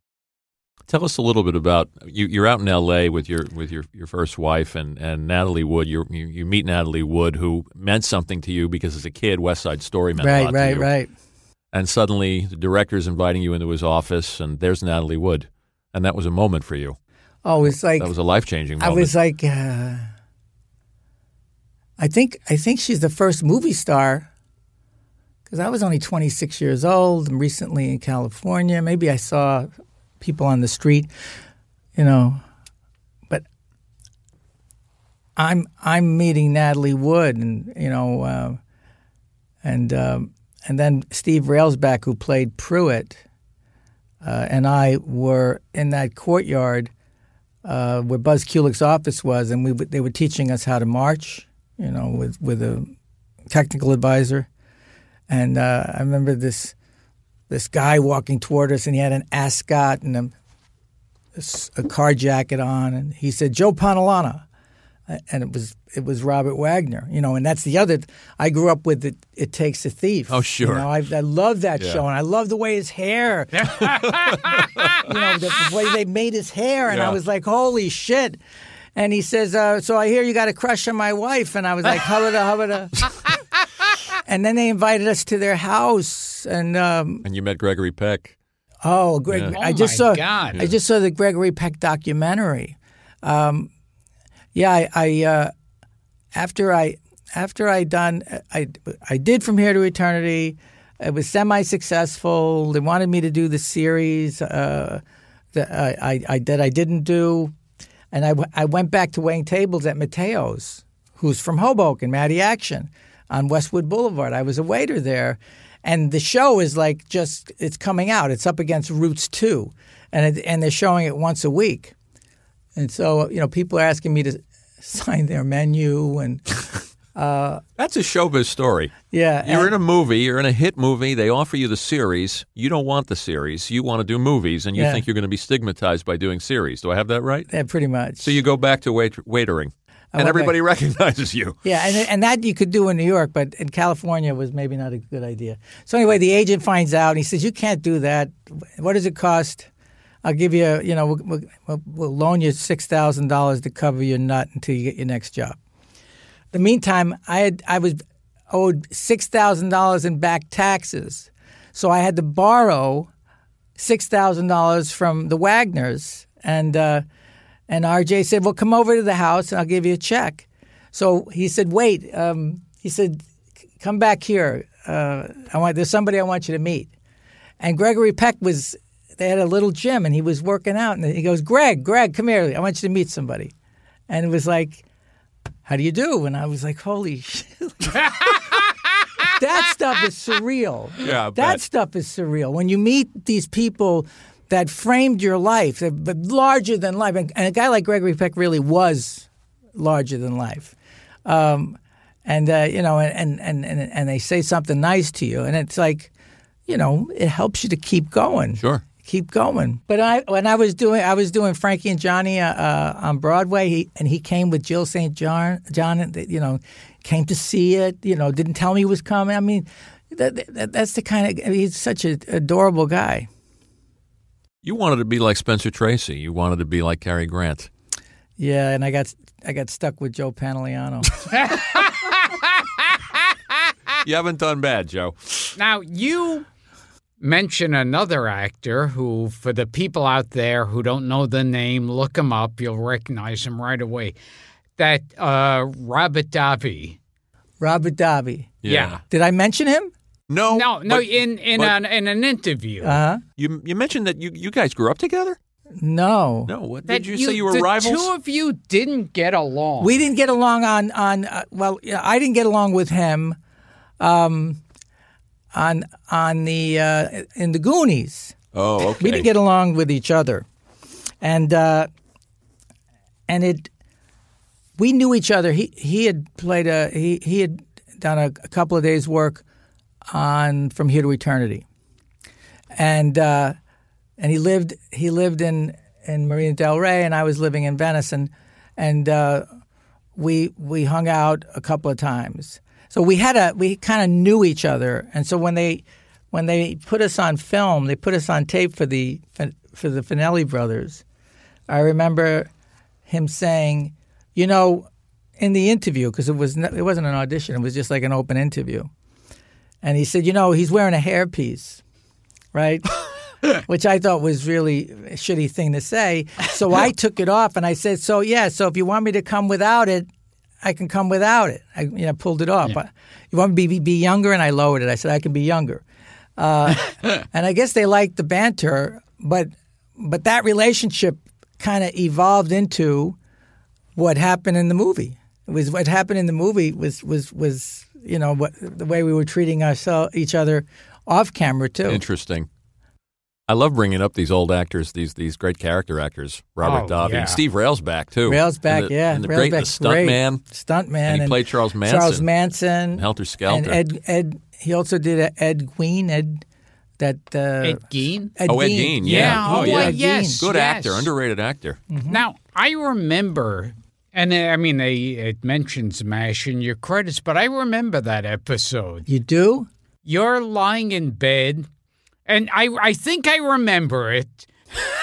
Tell us a little bit about you. You're out in L.A. with your with your, your first wife and, and Natalie Wood. you you you meet Natalie Wood, who meant something to you because as a kid, West Side Story meant right, a lot right, to you. right. And suddenly, the director's inviting you into his office, and there's Natalie Wood, and that was a moment for you. Oh, it's like that was a life changing moment. I was like, uh, I think I think she's the first movie star because I was only 26 years old and recently in California. Maybe I saw people on the street, you know, but I'm I'm meeting Natalie Wood, and you know, uh, and um, and then Steve Railsback, who played Prewitt, uh, and I were in that courtyard uh, where Buzz Kulik's office was, and we they were teaching us how to march, you know, with with a technical advisor, and uh, I remember this this guy walking toward us, and he had an ascot and a, a car jacket on, and he said Joe Panalana, and it was it was Robert Wagner, you know, and that's the other. I grew up with it. It takes a thief. Oh, sure. You know, I, I love that Yeah. show, and I love the way his hair, you know, the, the way they made his hair, and I was like, holy shit. And he says, uh, "So I hear you got a crush on my wife," and I was like, "Hubba hubba." and then they invited us to their house, and um, and you met Gregory Peck. Oh, Greg! Yeah. I Oh, just my saw. God. I just saw the Gregory Peck documentary. Um, yeah, I, I uh, after I after I done I I did from here to eternity. It was semi successful. They wanted me to do the series uh, that I, I I that I didn't do, and I, w- I went back to waiting tables at Matteo's, who's from Hoboken, Matty Action, on Westwood Boulevard. I was a waiter there, and the show is like just it's coming out. It's up against Roots Two, and it, and they're showing it once a week, and so you know people are asking me to sign their menu and. Uh, That's a showbiz story. Yeah, You're in a movie, you're in a hit movie, they offer you the series. You don't want the series. You want to do movies, and you Yeah. think you're going to be stigmatized by doing series. Do I have that right? Yeah, pretty much. So you go back to wait- waitering, and everybody back- recognizes you. Yeah, and and that you could do in New York, but in California was maybe not a good idea. So anyway, the agent finds out and he says, "You can't do that. What does it cost? I'll give you, you know, we'll, we'll, we'll loan you six thousand dollars to cover your nut until you get your next job." the meantime, I had I was owed six thousand dollars in back taxes, so I had to borrow six thousand dollars from the Wagners, and uh, and RJ said, "Well, come over to the house and I'll give you a check." So he said, "Wait," um, he said, "Come back here. Uh, I want there's somebody I want you to meet." And Gregory Peck was they had a little gym and he was working out, and he goes, "Greg, Greg, come here. I want you to meet somebody," and it was like how do you do? And I was like, holy shit. that stuff is surreal. Yeah, that stuff is surreal. When you meet these people that framed your life, but larger than life, and, and a guy like Gregory Peck really was larger than life. Um, and uh, you know, and, and and and they say something nice to you, and it's like, you know, it helps you to keep going. Sure. Keep going. But I, when I was doing, I was doing Frankie and Johnny uh, uh, on Broadway, he, and he came with Jill St. John. John, and you know, came to see it. You know, didn't tell me he was coming. I mean, that, that, that's the kind of he's such an adorable guy. You wanted to be like Spencer Tracy. You wanted to be like Cary Grant. Yeah, and I got I got stuck with Joe Pantoliano. You haven't done bad, Joe. Now, you mention another actor who, for the people out there who don't know the name, look him up. You'll recognize him right away. That uh, Robert Davi. Robert Davi. Yeah. Did I mention him? No, No, no, but- in in but- an in an interview. Uh huh. You you mentioned that you, you guys grew up together. No. No, what That did you, say you were the rivals? Two of you didn't get along. We didn't get along on on uh, well, I didn't get along with him, um, on on the uh, in the Goonies. oh, okay. We didn't get along with each other, and uh, and it we knew each other. He he had played a he he had done a, a couple of days work on From Here to Eternity, and uh, and he lived he lived in in Marina Del Rey, and I was living in Venice, and and uh, we we hung out a couple of times. So we had a we kind of knew each other, and so when they when they put us on film, they put us on tape for the for the Fanelli brothers. I remember him saying, you know, in the interview because it was it wasn't an audition; it was just like an open interview. And he said, you know, he's wearing a hairpiece, right? Which I thought was really a shitty thing to say. So I took it off and I said, so yeah, so if you want me to come without it, I can come without it. I you know, pulled it off. You want me to be, be younger? And I lowered it. I said, I can be younger. Uh, and I guess they liked the banter, but but that relationship kind of evolved into what happened in the movie. It was what happened in the movie was was was you know what the way we were treating ourselves each other off camera too. Interesting. I love bringing up these old actors, these these great character actors, Robert Oh, Davi yeah. and Steve Railsback too. Railsback, And the, yeah. and the Rail's great the stunt great. man, Stunt man, and he and played Charles Manson. Charles Manson, Helter Skelter. and Ed Ed. He also did a Ed Queen. Ed that uh, Ed Gein? oh, Ed Gein, yeah, Yeah, oh oh, yeah, yes, good yes. actor, underrated actor. Now, I remember, and uh, I mean, they, it mentions MASH in your credits, but I remember that episode. You do? You're lying in bed, and I, I think I remember it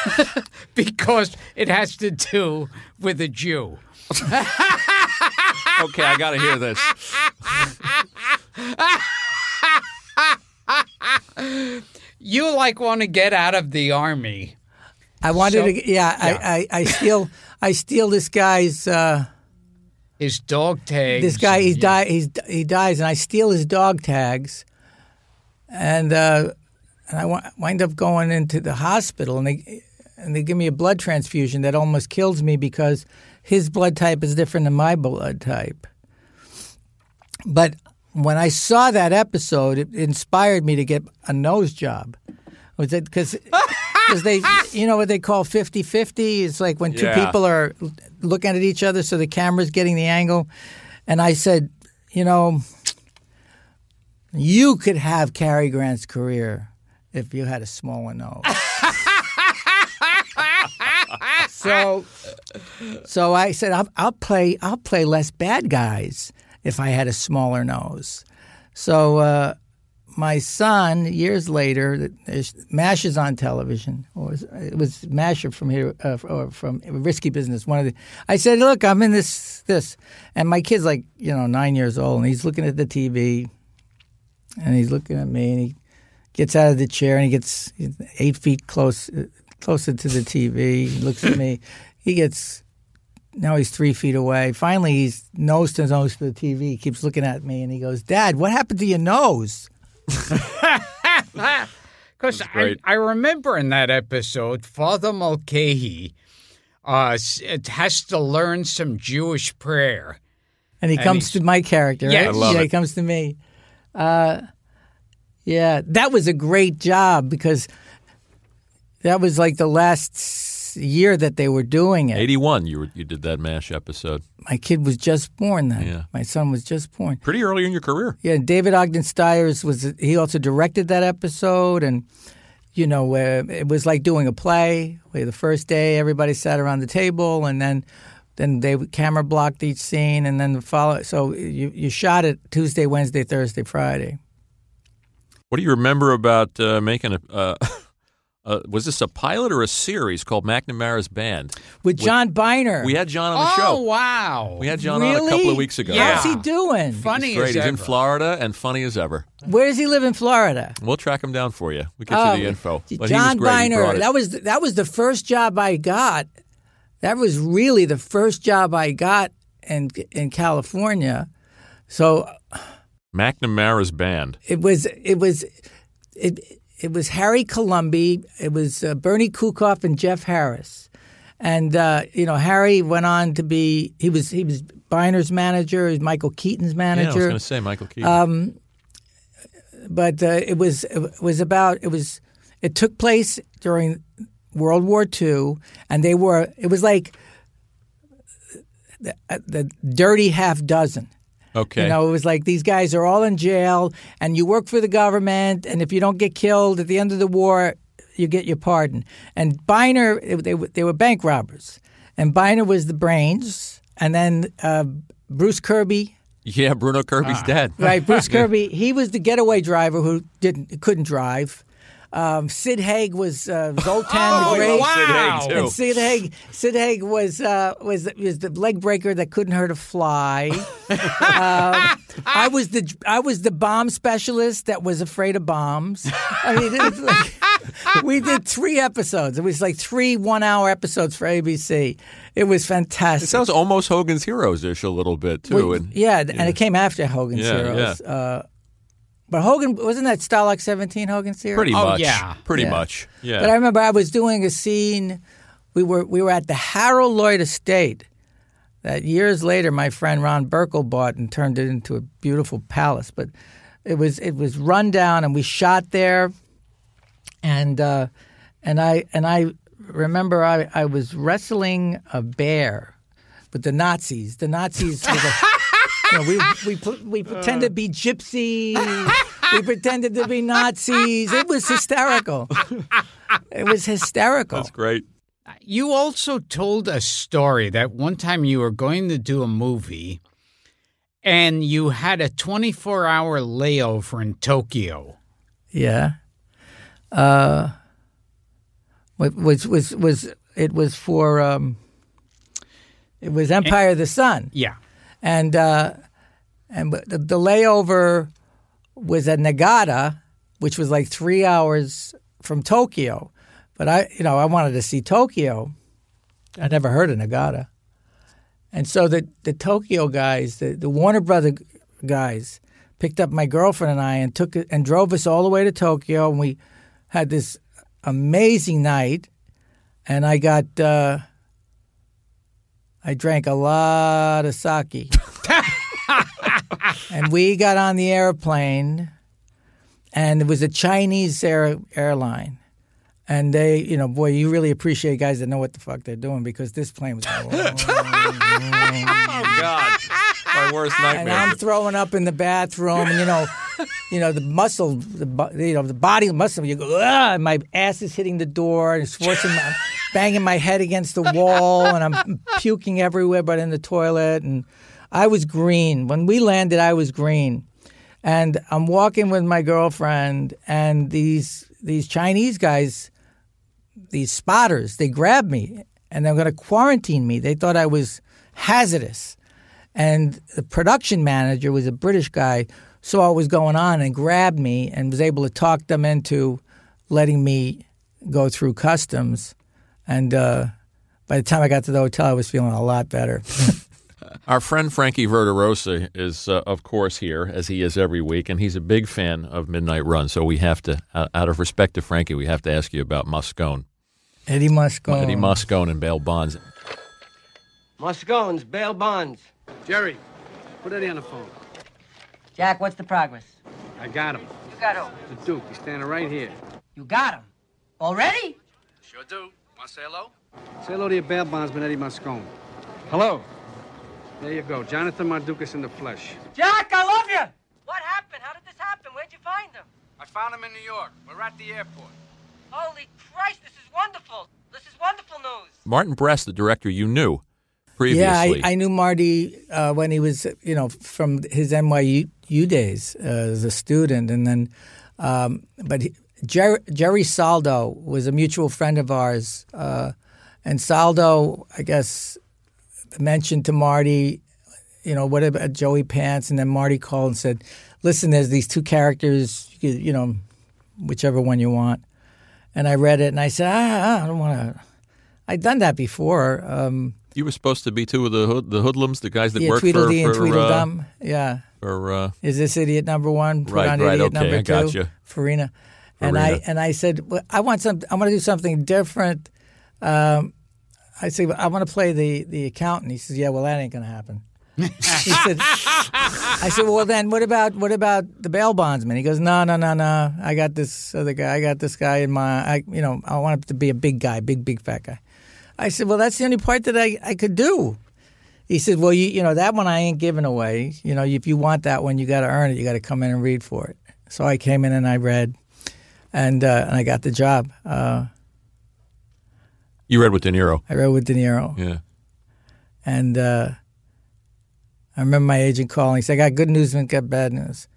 because it has to do with a Jew. okay, I got to hear this. you like want to get out of the army. I wanted So- to. Yeah, I, I I steal I steal this guy's. Uh, His dog tags. this guy die he's he dies and I steal his dog tags, and uh, and I wind up going into the hospital and they and they give me a blood transfusion that almost kills me because his blood type is different than my blood type. But when I saw that episode, it inspired me to get a nose job. Was it because because they you know what they call 50-50? It's like when two Yeah. people are looking at each other, so the camera's getting the angle. And I said, you know, you could have Cary Grant's career if you had a smaller nose. so, so I said, I'll, I'll play. I'll play less bad guys if I had a smaller nose. So uh, my son, years later, Mash is on television, or it was Masher from here, uh, or from Risky Business. One of the. I said, look, I'm in this this, and my kid's like, you know, nine years old, and he's looking at the TV, and he's looking at me, and he gets out of the chair, and he gets eight feet close closer to the TV. He looks at me. He gets now he's three feet away. Finally, he's nose to nose to the TV. He keeps looking at me, and he goes, "Dad, what happened to your nose?" Because I. I remember in that episode, Father Mulcahy uh, has to learn some Jewish prayer. And he And comes to my character. Right? Yes. I love yeah, he it. comes to me. Uh, yeah, that was a great job because that was like the last s- year that they were doing it. Eighty one, you were, you did that Mash episode. My kid was just born then. Yeah. My son was just born. Pretty early in your career. Yeah, David Ogden Stiers was he also directed that episode, and you know uh, it was like doing a play. Where the first day everybody sat around the table, and then then they camera blocked each scene, and then the follow. So you you shot it Tuesday, Wednesday, Thursday, Friday. What do you remember about uh, making a? Uh, uh, was this a pilot or a series called McNamara's Band with John Byner? We had John on the oh, show. Oh wow. We had John really? on a couple of weeks ago. Yeah. How's he doing? Funny He's great. as He's ever. in Florida and funny as ever. Where does he live in Florida? We'll track him down for you. We get Oh, you the info. But he was John great. Byner. it. That was that was the first job I got. That was really the first job I got in in California. So McNamara's Band. it was it was it it was Harry Colomby, it was uh, Bernie Kukoff and Jeff Harris. And uh, you know, Harry went on to be he was he was Byner's manager, he was Michael Keaton's Yeah, I was manager. going to say Michael Keaton. Um, but uh, it was it was about it was it took place during World War II, and they were it was like the, uh, the dirty half dozen. Okay. You know, it was like these guys are all in jail, and you work for the government, and if you don't get killed at the end of the war, you get your pardon. And Byner, they were- they were bank robbers, and Byner was the brains, and then uh, Bruce Kirby. yeah, Bruno Ah. Kirby's dead. Right, Bruce Kirby. He was the getaway driver who didn't couldn't drive. Um, Sid Haig was uh, Zoltan Oh, the Great. wow. Sid Haig, too. And Sid Haig, Sid Haig was uh, was was the leg breaker that couldn't hurt a fly. Um, I was the I was the bomb specialist that was afraid of bombs. I mean, like, we did three episodes. It was like three one hour episodes for ABC. It was fantastic. It sounds almost Hogan's Heroes ish a little bit too. We- and yeah, and it came after Hogan's Yeah, Heroes. Uh, but Hogan wasn't that Stalag Seventeen Hogan series? pretty Oh, much. yeah. Pretty Yeah. much. Yeah. But I remember I was doing a scene. We were we were at the Harold Lloyd Estate. That years later, my friend Ron Burkle bought and turned it into a beautiful palace. But it was it was run down, and we shot there. And uh, and I and I remember I, I was wrestling a bear with the Nazis. The Nazis. were the- you know, we we we pretended to be gypsies. we pretended to be Nazis. It was hysterical. It was hysterical. That's great. You also told a story that one time you were going to do a movie and you had a 24 hour layover in Tokyo. Yeah. Uh, was was was it was for um, it was Empire of the Sun, Yeah. And uh, and the, the layover was at Narita, which was like three hours from Tokyo. But I, you know, I wanted to see Tokyo. I never heard of Narita, and so the the Tokyo guys, the, the Warner Brother guys, picked up my girlfriend and I and took and drove us all the way to Tokyo, and we had this amazing night. And I got, uh, I drank a lot of sake, and we got on the airplane, and it was a Chinese air, airline. And they, you know, boy, you really appreciate guys that know what the fuck they're doing because this plane was. Oh God. My worst and nightmare. I'm throwing up in the bathroom, and you know, you know the muscle, the you know the body muscle. You go, ah, my ass is hitting the door, and it's forcing my, banging my head against the wall, and I'm puking everywhere, but in the toilet. And I was green when we landed. I was green, and I'm walking with my girlfriend, and these these Chinese guys, these spotters, they grabbed me, and they're going to quarantine me. They thought I was hazardous. And the production manager was a British guy, saw what was going on and grabbed me and was able to talk them into letting me go through customs. And uh, by the time I got to the hotel, I was feeling a lot better. Our friend Frankie Verderosa is, uh, of course, here as he is every week, and he's a big fan of Midnight Run. So we have to, uh, out of respect to Frankie, we have to ask you about Moscone. Eddie Moscone. Eddie Moscone and Bail Bonds. Moscone's bail bonds. Jerry, put Eddie on the phone. Jack, what's the progress? I got him. You got him. The Duke. He's standing right here. You got him. Already? Sure do. Want to say hello? Say hello to your bail bondsman, Eddie Moscone. Hello. There you go. Jonathan Mardukas in the flesh. Jack, I love you! What happened? How did this happen? Where'd you find him? I found him in New York. We're at the airport. Holy Christ, this is wonderful. This is wonderful news. Martin Brest, the director you knew previously. Yeah, I, I knew Marty uh, when he was, you know, from his NYU days uh, as a student, and then Um, but he, Jerry, Jerry Saldo was a mutual friend of ours, uh, and Saldo, I guess, mentioned to Marty, you know, what about Joey Pants, and then Marty called and said, "Listen, there's these two characters, you, could, you know, whichever one you want." And I read it, and I said, ah, "I don't want to." I'd done that before. Um, You were supposed to be two of the hood, the hoodlums, the guys that yeah, work for, Tweedledee and for, Tweedledum. uh, yeah. for uh, Is this idiot number one? Put Right, on right, idiot okay, number two. gotcha. Farina. And I and I said, well, I want some. I want to do something different. Um, I said, I want to play the the accountant. He says, Yeah, well, that ain't going to happen. he said, I said, well, then what about what about the bail bondsman? He goes, no, no, no, no. I got this other guy. I got this guy in my. I, you know, I want him to be a big guy, big, big fat guy. I said, well, that's the only part that I, I could do. He said, well, you you know that one I ain't giving away. You know, if you want that one, you got to earn it. You got to come in and read for it. So I came in and I read, and uh, and I got the job. Uh, you read with De Niro. I read with De Niro. Yeah. And uh, I remember my agent calling. He said, I got good news and got bad news.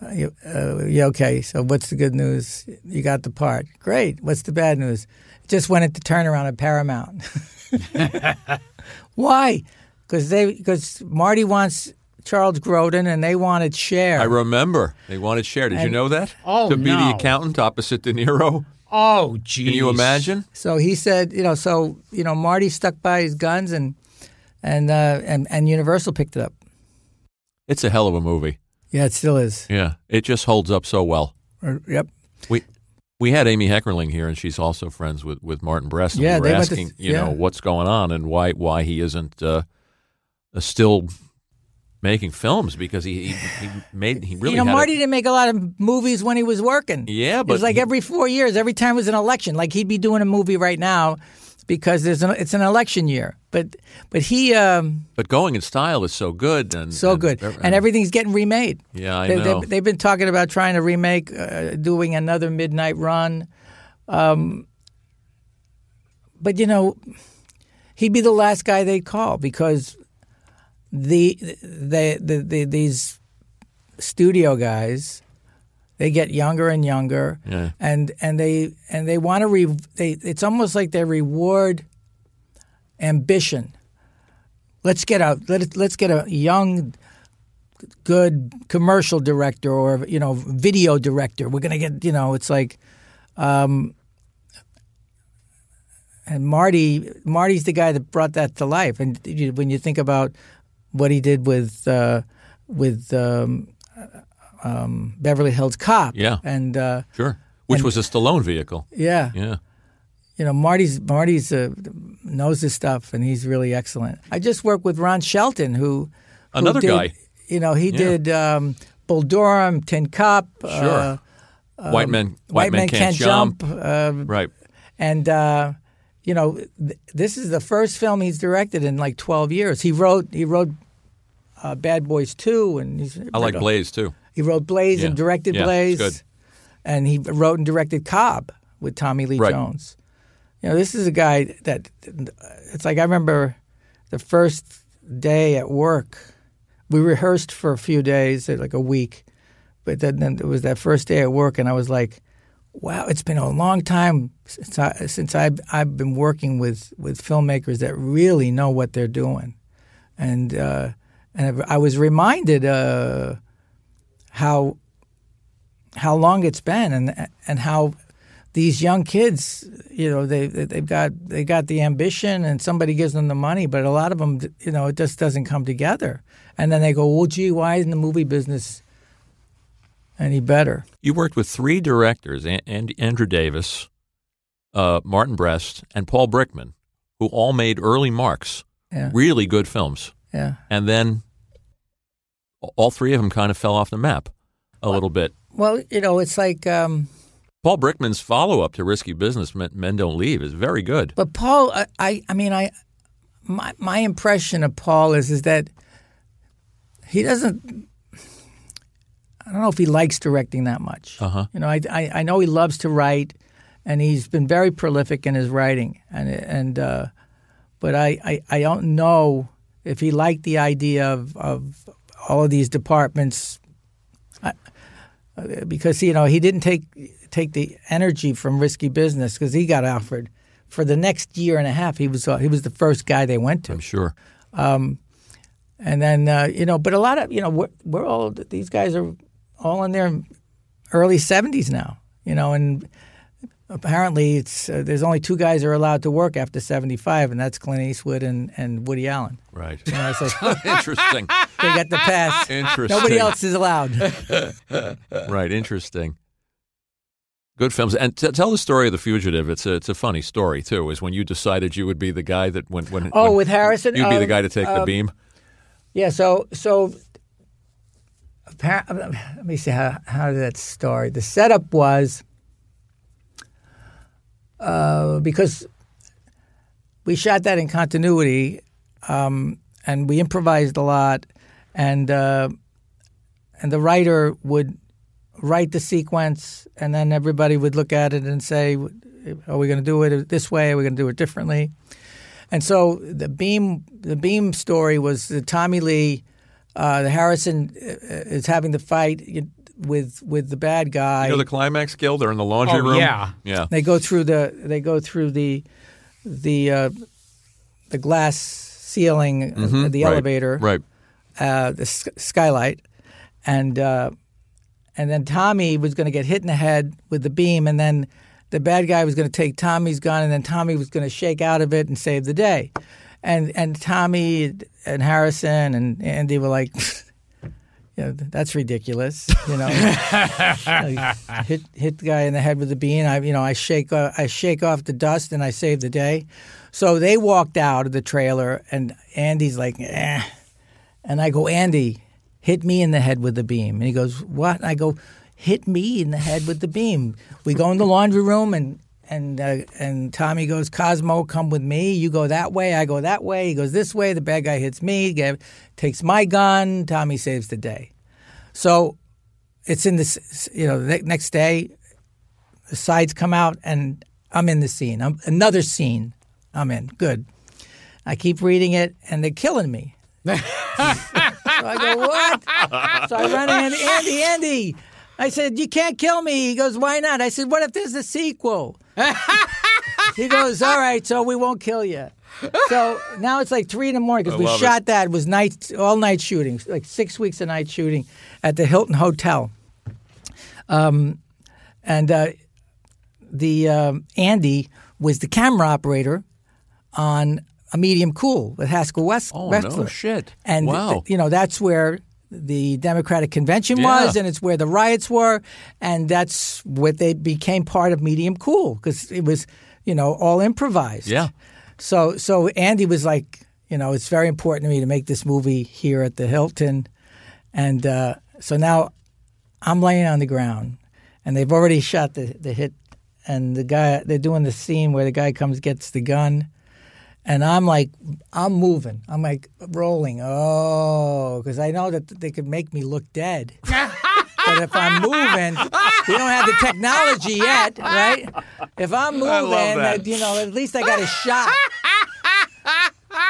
Uh, yeah, okay. So what's the good news? You got the part. Great. What's the bad news? Just went into turnaround at Paramount. Why? Because they because Marty wants Charles Grodin and they wanted Cher. I remember they wanted Cher. Did you know that? Oh, to be the accountant opposite De Niro. Oh, geez. Can you imagine? So he said, you know, so you know, Marty stuck by his guns and and uh, and and Universal picked it up. It's a hell of a movie. Yeah, it still is. Yeah, it just holds up so well. Uh, Yep. We we had Amy Heckerling here, and she's also friends with, with Martin Brest. And Yeah, we were they went to- asking, you know, what's going on and why why he isn't uh, still making films because he he, he made he really you know, had a- Marty didn't make a lot of movies when he was working. Yeah, but it was like he- every four years, every time was an election. Like he'd be doing a movie right now because there's an, it's an election year. But but he um, but going in style is so good and so and- good, and everything's getting remade. Yeah, I they, know. They, they've been talking about trying to remake, uh, doing another Midnight Run. Um, but you know, he'd be the last guy they'd call because the the, the, the these studio guys they get younger and younger Yeah. and and they and they want to re they it's almost like they reward ambition. Let's get a let, let's get a young good commercial director or you know video director. We're going to get you know it's like um and Marty Marty's the guy that brought that to life. And when you think about what he did with uh, with um, um, Beverly Hills Cop Yeah. and uh, sure, which and- was a Stallone vehicle. yeah Yeah. you know Marty's Marty's uh, knows his stuff and he's really excellent. I just worked with Ron Shelton who, who Another did- guy. You know he Yeah. did um, Bull Durham, Tin Cup, Sure. uh, White um, Men- White Men Can't Jump, Jump. uh, Right. and uh, you know th- this is the first film he's directed in like twelve years. He wrote he wrote uh, Bad Boys Two, and he's I like Blaze too. He wrote Blaze and directed Yeah, Blaze, good. and he wrote and directed Cobb with Tommy Lee Right. Jones. You know, this is a guy that it's like I remember the first day at work. We rehearsed for a few days, uh, like a week, but then, then it was that first day at work, and I was like, "Wow, it's been a long time since I since I've I've been working with with filmmakers that really know what they're doing," and uh, and I was reminded uh, how how long it's been and and how these young kids, you know, they they've got they got the ambition and somebody gives them the money, but a lot of them, you know, it just doesn't come together. And then they go, "Well, gee, why isn't the movie business any better?" You worked with three directors: and Andrew Davis, uh, Martin Brest, and Paul Brickman, who all made early marks. Yeah. Really good films. Yeah. And then all three of them kind of fell off the map a little bit. Well, you know, it's like, um, Paul Brickman's follow up to Risky Business, Men, Men Don't Leave, is very good. but Paul, I, I, I mean, I, my my impression of Paul is is that he doesn't. I don't know if he likes directing that much. Uh-huh. You know, I, I, I know he loves to write, and he's been very prolific in his writing, and and uh, but I, I, I don't know if he liked the idea of, of all of these departments. I, because you know he didn't take take the energy from risky business because he got offered for the next year and a half. He was uh, he was the first guy they went to. I'm sure. Um, and then uh, you know, but a lot of you know we're, we're all these guys are all in their early seventies now. You know, and apparently it's uh, there's only two guys are allowed to work after seventy five, and that's Clint Eastwood and, and Woody Allen. Right. It's like, Interesting. They got the pass. Interesting. Nobody else is allowed. right. Interesting. Good films. And t- tell the story of The Fugitive. It's a, it's a funny story, too, is when you decided you would be the guy that when. when Oh, when with Harrison? You'd be the Um, guy to take the um, beam. Yeah, so so let me see how how did that start. The setup was uh, because we shot that in continuity, um, and we improvised a lot, and uh, and the writer would write the sequence, and then everybody would look at it and say, "Are we going to do it this way? Are we going to do it differently?" And so the beam, the beam story was that Tommy Lee, uh, the Harrison uh, is having the fight with with the bad guy. You know the climax, Gil? They're in the laundry Oh, room. yeah. Yeah. They go through the they go through the the uh, the glass ceiling of Mhm, the right, elevator, right. Uh, the s- skylight, and uh, and then Tommy was going to get hit in the head with the beam, and then the bad guy was going to take Tommy's gun, and then Tommy was going to shake out of it and save the day, and and Tommy and Harrison and Andy were like. You know, that's ridiculous. You know, hit hit the guy in the head with the bean. I you know I shake uh, I shake off the dust and I save the day. So they walked out of the trailer and Andy's like, eh. and I go, Andy, hit me in the head with the beam. And he goes, what? And I go, hit me in the head with the beam. We go in the laundry room and. And uh, and Tommy goes, Cosmo, come with me. You go that way, I go that way. He goes this way. The bad guy hits me, get, takes my gun. Tommy saves the day. So it's in this, you know, the ne- next day, the sides come out and I'm in the scene. I'm another scene. I'm in. Good. I keep reading it and they're killing me. so I go, what? So I run in, Andy, Andy. I said, you can't kill me. He goes, why not? I said, what if there's a sequel? he goes, all right, so we won't kill you. So now it's like three in the morning because we love shot it. that. It was night, all night shooting, like six weeks of night shooting at the Hilton Hotel. Um, and uh, the um, Andy was the camera operator on a medium cool with Haskell Wexler. Oh, no shit. And Wow. th- you know that's where the Democratic Convention Yeah. was, and it's where the riots were, and that's what they became part of medium cool because it was you know all improvised. Yeah. So so Andy was like, you know, it's very important to me to make this movie here at the Hilton, and uh, so now I'm laying on the ground, and they've already shot the the hit, and the guy they're doing the scene where the guy comes gets the gun, and I'm like, I'm moving, I'm like rolling, oh, because I know that they could make me look dead. But if I'm moving, we don't have the technology yet, right? If I'm moving, I you know, at least I got a shot.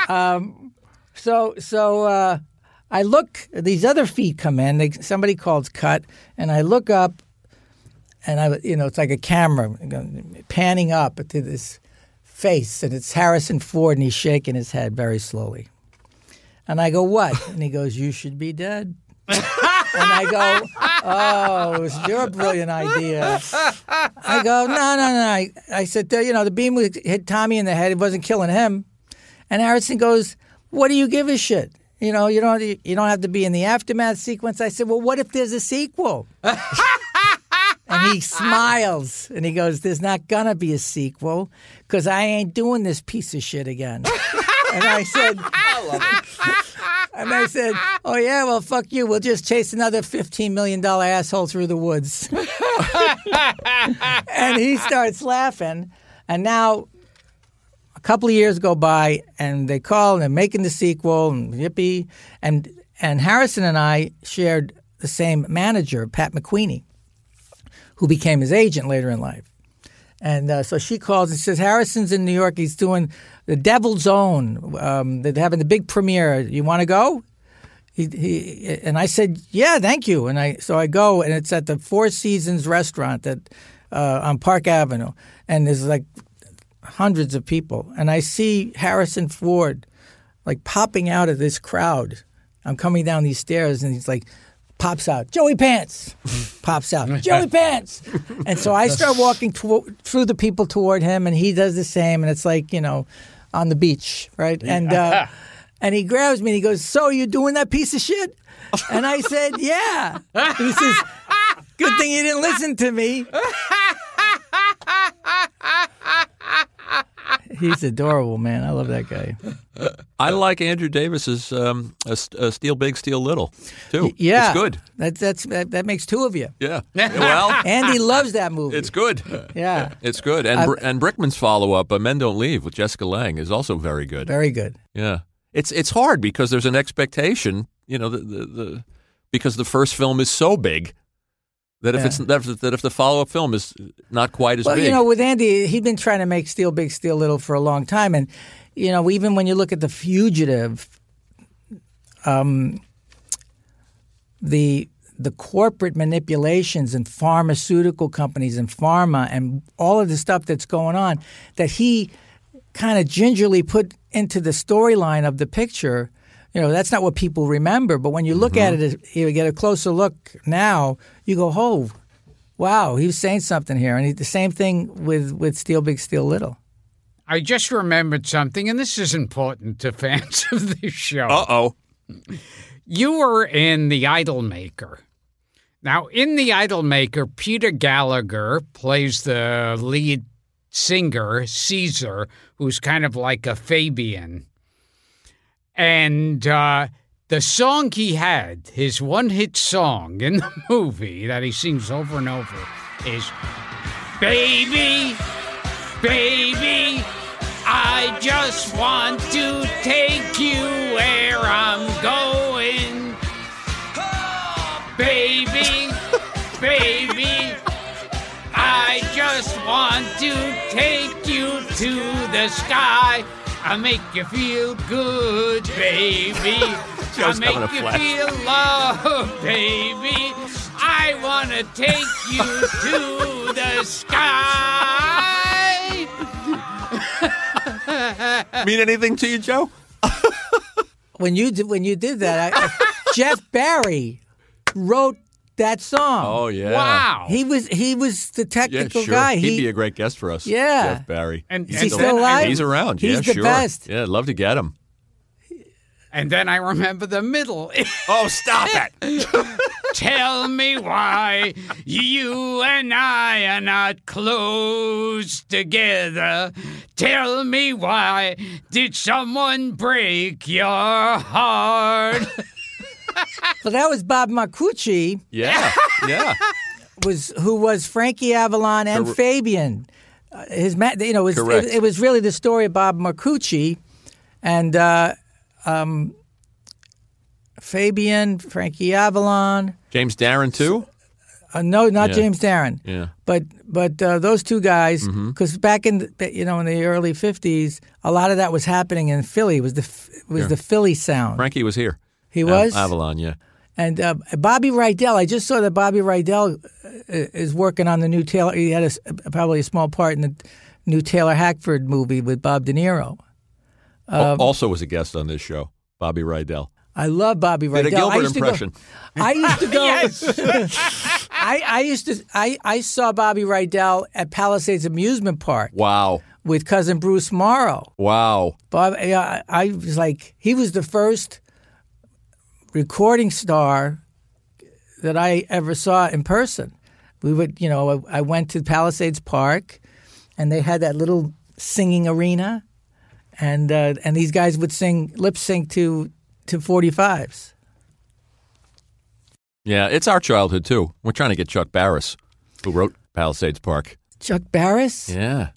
Um, so so uh, I look. These other feet come in. They, somebody calls cut, and I look up, and I you know it's like a camera panning up to this face, and it's Harrison Ford, and he's shaking his head very slowly. And I go, what? And he goes, you should be dead. and I go, oh, it was your brilliant idea. I go, no, no, no. I, I said, you know, the beam hit Tommy in the head. It wasn't killing him. And Harrison goes, what do you give a shit? You know, you don't you don't have to be in the aftermath sequence. I said, well, what if there's a sequel? and he ah, ah. smiles and he goes, there's not gonna be a sequel because I ain't doing this piece of shit again. and I said, I and I said, "Oh yeah, well fuck you. We'll just chase another fifteen million dollar asshole through the woods." and he starts laughing, and now a couple of years go by, and they call and they're making the sequel, and yippee, and and Harrison and I shared the same manager, Pat McQueeney, who became his agent later in life. And uh, so she calls and says, Harrison's in New York. He's doing the Devil's Own. Um, they're having the big premiere. You want to go? He, he and I said, "Yeah, thank you." And I so I go, and it's at the Four Seasons restaurant that uh, on Park Avenue, and there's like hundreds of people, and I see Harrison Ford like popping out of this crowd. I'm coming down these stairs, and he's like pops out, Joey Pants, pops out, Joey Pants, and so I start walking to- through the people toward him, and he does the same, and it's like you know, on the beach, right? And uh, and he grabs me and he goes, "So you doing that piece of shit?" And I said, "Yeah." He says, "Good thing you didn't listen to me." He's adorable, man. I love that guy. I like Andrew Davis's um, a, a Steal Big, Steal Little too. Yeah, it's good. That's that's that, that makes two of you. Yeah. well, Andy loves that movie. it's good. Yeah, It's good. And Uh, and Brickman's follow up, uh, Men Don't Leave, with Jessica Lange, is also very good. very good. Yeah, it's it's hard because there's an expectation, you know, the the, the because the first film is so big that if Yeah. it's that if, that if the follow up film is not quite as Well, big, you know, with Andy, he'd been trying to make Steal Big, Steal Little for a long time, and you know, even when you look at the Fugitive, um, the the corporate manipulations and pharmaceutical companies and pharma and all of the stuff that's going on that he kind of gingerly put into the storyline of the picture. You know, that's not what people remember. But when you look at it, you get a closer look now, you go, oh, wow, he was saying something here. And he, the same thing with, with Steal Big, Steal Little. I just remembered something, and this is important to fans of this show. uh oh, You were in The idol maker Now, in The idol maker Peter Gallagher plays the lead singer, Caesar, who's kind of like a Fabian. And uh, the song he had, his one hit song in the movie that he sings over and over, is Baby, Baby, I just want to take you where I'm going. Baby, baby, I just want to take you to the sky. I make you feel good, baby. I make you flash. feel love, baby. I want to take you to the sky. mean anything to you, Joe? When you did, when you did that, I, Jeff Barry wrote that song. Oh yeah, Wow. He was he was the yeah, technical sure. guy. He'd He, be a great guest for us. Yeah. Jeff Barry. And, Is and he then still alive? He's around. He's yeah, the sure. best. Yeah, I'd love to get him. And then I remember the middle. Oh, stop it! Tell me why you and I are not close together. Tell me why did someone break your heart? well, that was Bob Marcucci, Yeah, yeah. was who was Frankie Avalon and Cor- Fabian. Uh, his ma- you know it was, it, it was really the story of Bob Marcucci and uh, um, Fabian, Frankie Avalon. James Darren too. Uh, no, not Yeah. James Darren. Yeah. But but uh, those two guys, Mm-hmm. because back in the, you know in the early '50s, a lot of that was happening in Philly. It was the it was Sure. the Philly sound. Frankie was here. He Av- was? Avalon. Yeah. And uh, Bobby Rydell, I just saw that Bobby Rydell uh, is working on the new Taylor. He had a s probably a small part in the new Taylor Hackford movie with Bob De Niro. Al- also was a guest on this show. Bobby Rydell. I love Bobby Rydell. Did a I Gilbert used to go- impression. I used to go. yes. I, I used to. I, I saw Bobby Rydell at Palisades Amusement Park Wow. with cousin Bruce Morrow. Wow. Bob, I, I was like, he was the first recording star that I ever saw in person. We would, you know, I, I went to Palisades Park, and they had that little singing arena, and uh, and these guys would sing lip sync to to forty fives. Yeah, it's our childhood too. We're trying to get Chuck Barris, who wrote Palisades Park. Chuck Barris Yeah.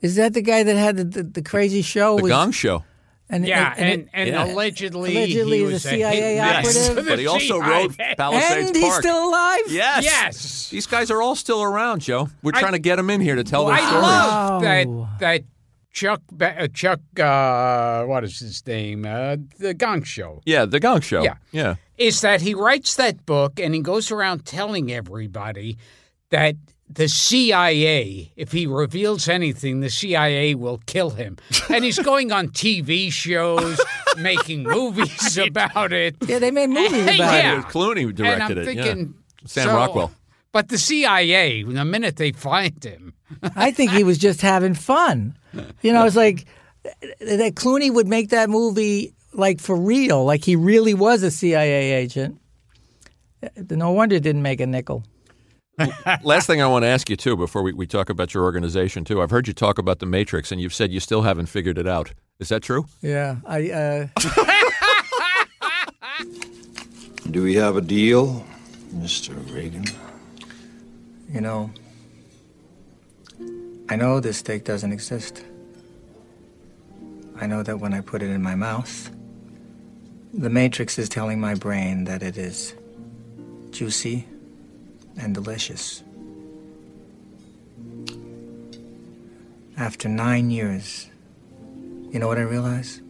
is that the guy that had the, the, the crazy show? The Was- Gong Show. And, Yeah, and, and, and Yeah. allegedly, Allegedly he he's a was CIA hitman. operative. The But he also wrote CIA. Palisades and he's still alive. Yes. Yes. These guys are all still around, Joe. We're I- trying to get them in here to tell their I stories. love Wow. that that Chuck uh, Chuck uh, what is his name? Uh, the Gong Show. Yeah, the Gong Show. Yeah. Yeah. Is that he writes that book and he goes around telling everybody that the CIA, if he reveals anything, the CIA will kill him. And he's going on TV shows, making movies about it. Yeah, they made movies about yeah. it. Clooney directed and I'm it. yeah. thinking, Sam so- Rockwell. But the CIA, the minute they find him, I think he was just having fun. You know, it's like that Clooney would make that movie like for real, like he really was a CIA agent. Uh, no wonder it didn't make a nickel. Last thing I want to ask you too, before we, we talk about your organization too. I've heard you talk about the Matrix, and you've said you still haven't figured it out. Is that true? Yeah, I. Uh, Do we have a deal, Mr. Reagan? You know, I know this steak doesn't exist. I know that when I put it in my mouth, the Matrix is telling my brain that it is juicy and delicious. After nine years, you know what I realize?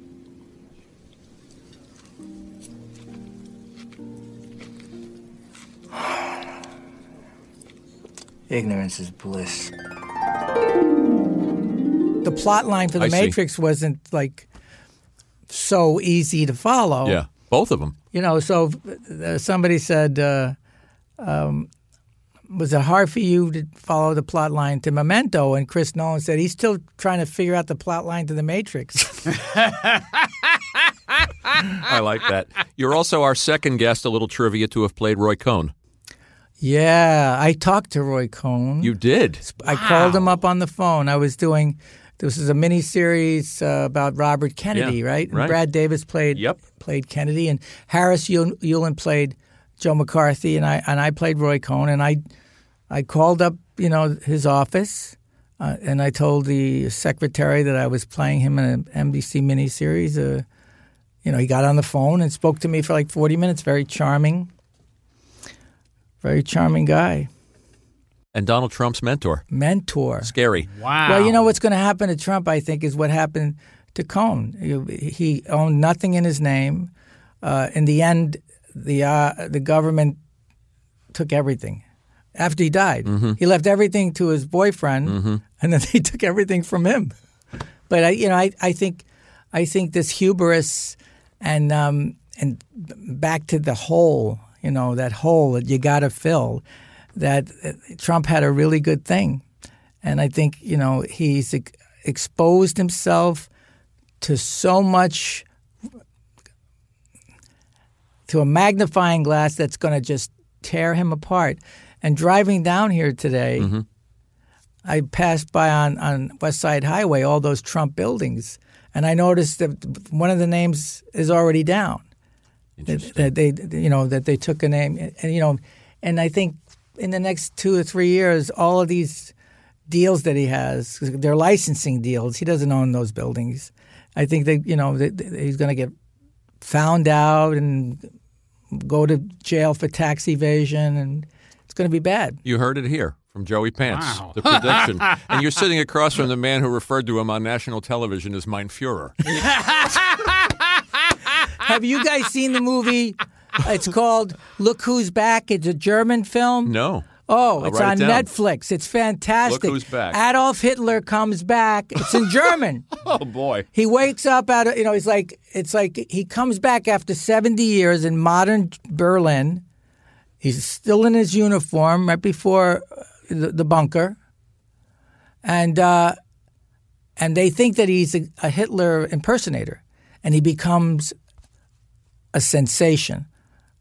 Ignorance is bliss. the plot line for the I see. Matrix wasn't like so easy to follow. Yeah, both of them. You know, so uh, somebody said, uh, um, was it hard for you to follow the plot line to Memento? And Chris Nolan said he's still trying to figure out the plot line to The Matrix. I like that. You're also our second guest, a little trivia, to have played Roy Cohn. yeah, I talked to Roy Cohn. You did. I called him up on the phone. I was doing this is a mini series uh, about Robert Kennedy, Yeah, right? And right. Brad Davis played yep. played Kennedy, and Harris Yul- Yulin played Joe McCarthy, and I and I played Roy Cohn, and I I called up you know his office, uh, and I told the secretary that I was playing him in an NBC miniseries. Uh, you know, he got on the phone and spoke to me for like forty minutes. Very charming, very charming guy. And Donald Trump's mentor. Mentor. Scary. Wow. Well, you know what's going to happen to Trump, I think, is what happened to Cohn. He- He owned nothing in his name. Uh, in the end, the uh, the government took everything. After he died, Mhm. he left everything to his boyfriend, Mhm. and then they took everything from him. But I, you know, I, I think, I think this hubris and um, and back to the hole, you know, that hole that you got to fill. That uh, Trump had a really good thing, and I think you know he's exposed himself to so much to a magnifying glass that's going to just tear him apart. And driving down here today, mm-hmm. I passed by on, on West Side Highway all those Trump buildings, and I noticed that one of the names is already down. That, that they, you know, that they took a name, and you know, and I think in the next two or three years, all of these deals that he has, they're licensing deals. He doesn't own those buildings. I think they, you know, that that he's going to get found out and go to jail for tax evasion, and it's going to be bad. You heard it here from Joey Pants, Wow. the prediction. and you're sitting across from the man who referred to him on national television as Mein Fuhrer. Have you guys seen the movie? It's called Look Who's Back. It's a German film. No. Oh, I'll it's on it. Netflix. It's fantastic. Look Who's Back. Adolf Hitler comes back. It's in German. oh boy. He wakes up out of you know he's like it's like he comes back after 70 years in modern Berlin. He's still in his uniform right before uh, the, the bunker, and uh, and they think that he's a, a Hitler impersonator, and he becomes a sensation,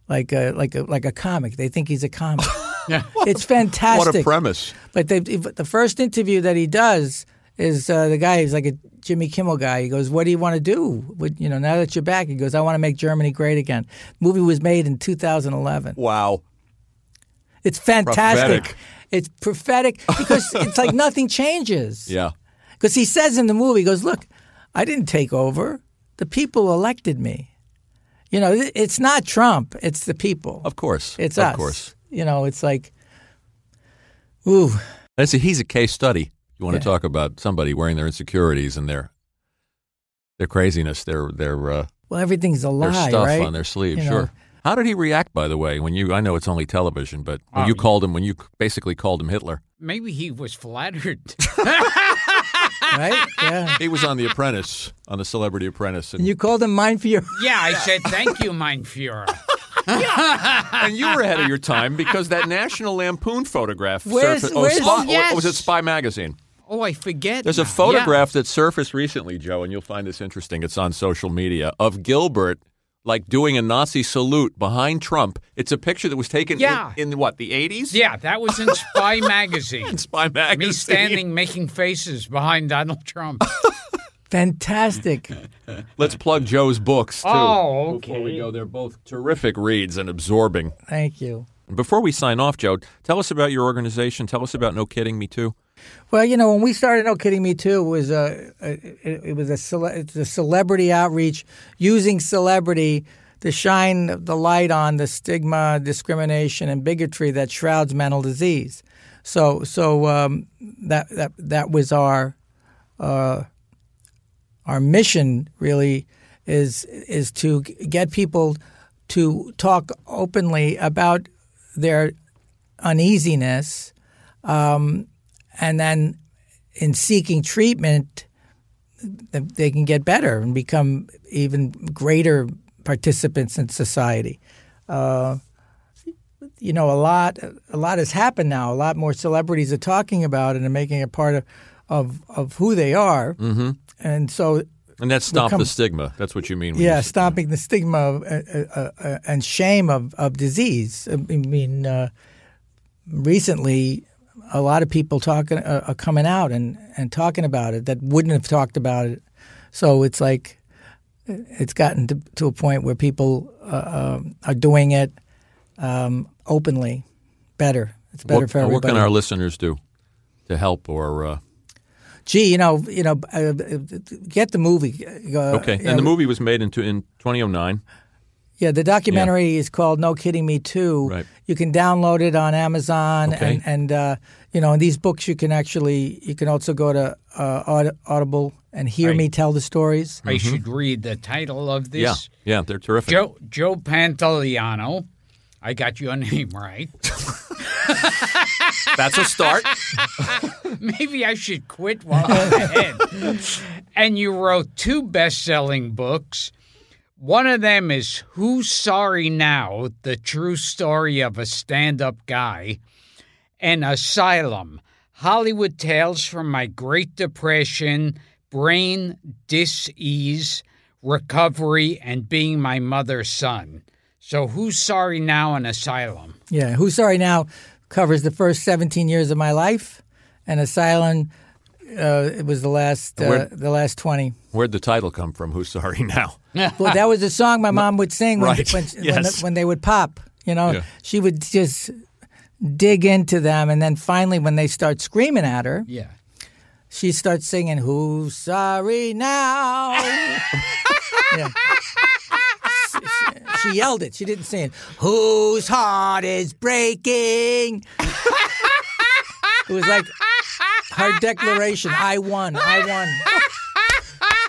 like a like a like a comic. They think he's a comic. it's fantastic. What a premise. But they, the first interview that he does is uh, the guy. He's like a Jimmy Kimmel guy. He goes, "What do you want to do? What, you know, now that you're back?" He goes, "I want to make Germany great again." movie was made in 2011. Wow. It's fantastic. Prophetic. It's prophetic because it's like nothing changes. Yeah. Because he says in the movie, he goes, "Look, I didn't take over. The people elected me. You know, it's not Trump. It's the people. Of course. It's of us. course. You know, it's like, ooh, That's a, he's a case study. You want to talk about somebody wearing their insecurities and their their craziness, their their uh, Well, everything's a lie, their stuff right? on their sleeve. You know, Sure. How did he react, by the way, when you? I know it's only television, but when Oh, you called him, when you basically called him Hitler, Maybe he was flattered. right? Yeah. he was on The Apprentice, on the Celebrity Apprentice, and And you called him Mein Fuhrer. yeah, I said thank you, Mein Führer. And you were ahead of your time because that National Lampoon photograph Where's- surfaced. Oh, where's- Spy, Oh, yes. was it Spy Magazine? Oh, I forget. There's a photograph that surfaced recently, Joe, and you'll find this interesting. It's on social media of Gilbert like doing a Nazi salute behind Trump. It's a picture that was taken Yeah. in, in what the 80s? Yeah. yeah, that was in Spy Magazine. in Spy Magazine. Me standing making faces behind Donald Trump. Fantastic. Let's plug Joe's books too. Oh, okay. Before we go, they're both terrific reads and absorbing. Thank you. Before we sign off, Joe, tell us about your organization. Tell us about No Kidding Me Too. Well, you know, when we started No Kidding Me Too, it was a, a it, it was a, cele- it's a celebrity outreach using celebrity to shine the light on the stigma, discrimination, and bigotry that shrouds mental disease. So, so um, that that that was our uh, our mission. Really, is is to get people to talk openly about their uneasiness. Um, and then in seeking treatment, they can get better and become even greater participants in society. Uh, you know, a lot a lot has happened now. A lot more celebrities are talking about it and making it part of of, of who they are. Mm-hmm. And so, And that's stop Become- the stigma. That's what you mean. yeah, you stopping the stigma of, uh, uh, uh, and shame of, of disease. I mean, uh, recently, a lot of people talking uh, are coming out and, and talking about it that wouldn't have talked about it. So it's like it's gotten to, to a point where people uh, um, are doing it um, openly. Better. It's better what, for What can our listeners do to help or? Uh, Gee, you know, you know, uh, get the movie. Uh, okay, and know, the movie was made in, in 2009. Yeah, the documentary is called "No Kidding Me Too." Right. You can download it on Amazon, Okay. and and uh, you know, in these books, you can actually you can also go to uh, Audible and hear Right. me tell the stories. I should read the title of this. Mm-hmm. Yeah, yeah, they're terrific. Joe Joe Pantoliano. I got your name right. That's a start. Maybe I should quit while I'm ahead. and you wrote two best-selling books. One of them is Who's Sorry Now? The True Story of a Stand-Up Guy. And Asylum, Hollywood Tales from My Great Depression, Brain Dis-Ease, Recovery, and Being My Mother's Son. So Who's Sorry Now and Asylum? Yeah, Who's Sorry Now covers the first 17 years of my life, and Asylum uh, it was the last uh, Where- the last 20. Where'd the title come from? Who's sorry now? well, that was a song my mom would sing when, Right. when, when, when they would pop. You know, Yeah. she would just dig into them, and then finally, when they start screaming at her, Yeah. she starts singing "Who's Sorry Now." yeah. She, she- she yelled it. She didn't sing it. Whose heart is breaking? it was like her declaration. I won. I won.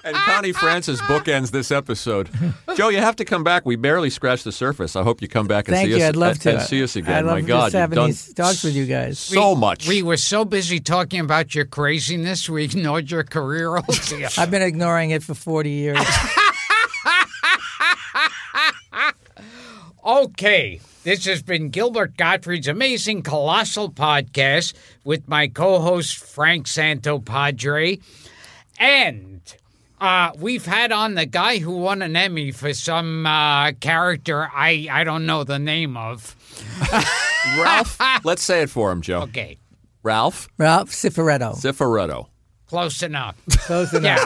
And Connie Francis bookends this episode. Joe, you have to come back. We barely scratched the surface. I hope you come back and Thank see you. us. I'd love and- to. and see us again. I love My God, just you've having done these talks with you guys. so We- much. We were so busy talking about your craziness, we ignored your career altogether. I've been ignoring it for 40 years. Okay, this has been Gilbert Gottfried's amazing colossal podcast with my co-host Frank Santopadre, and uh, we've had on the guy who won an Emmy for some uh, character I I don't know the name of. Ralph, let's say it for him, Joe. Okay, Ralph Ralph Cifaretto. Cifaretto. close enough. Close enough.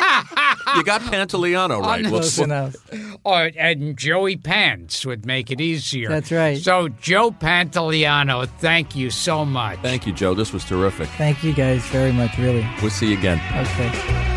Yeah. You got Pantoliano right. We'll- Close we'll- enough. Or, and Joey Pants would make it easier. That's right. So, Joe Pantoliano, thank you so much. Thank you, Joe. This was terrific. Thank you guys very much, really. We'll see you again. Okay.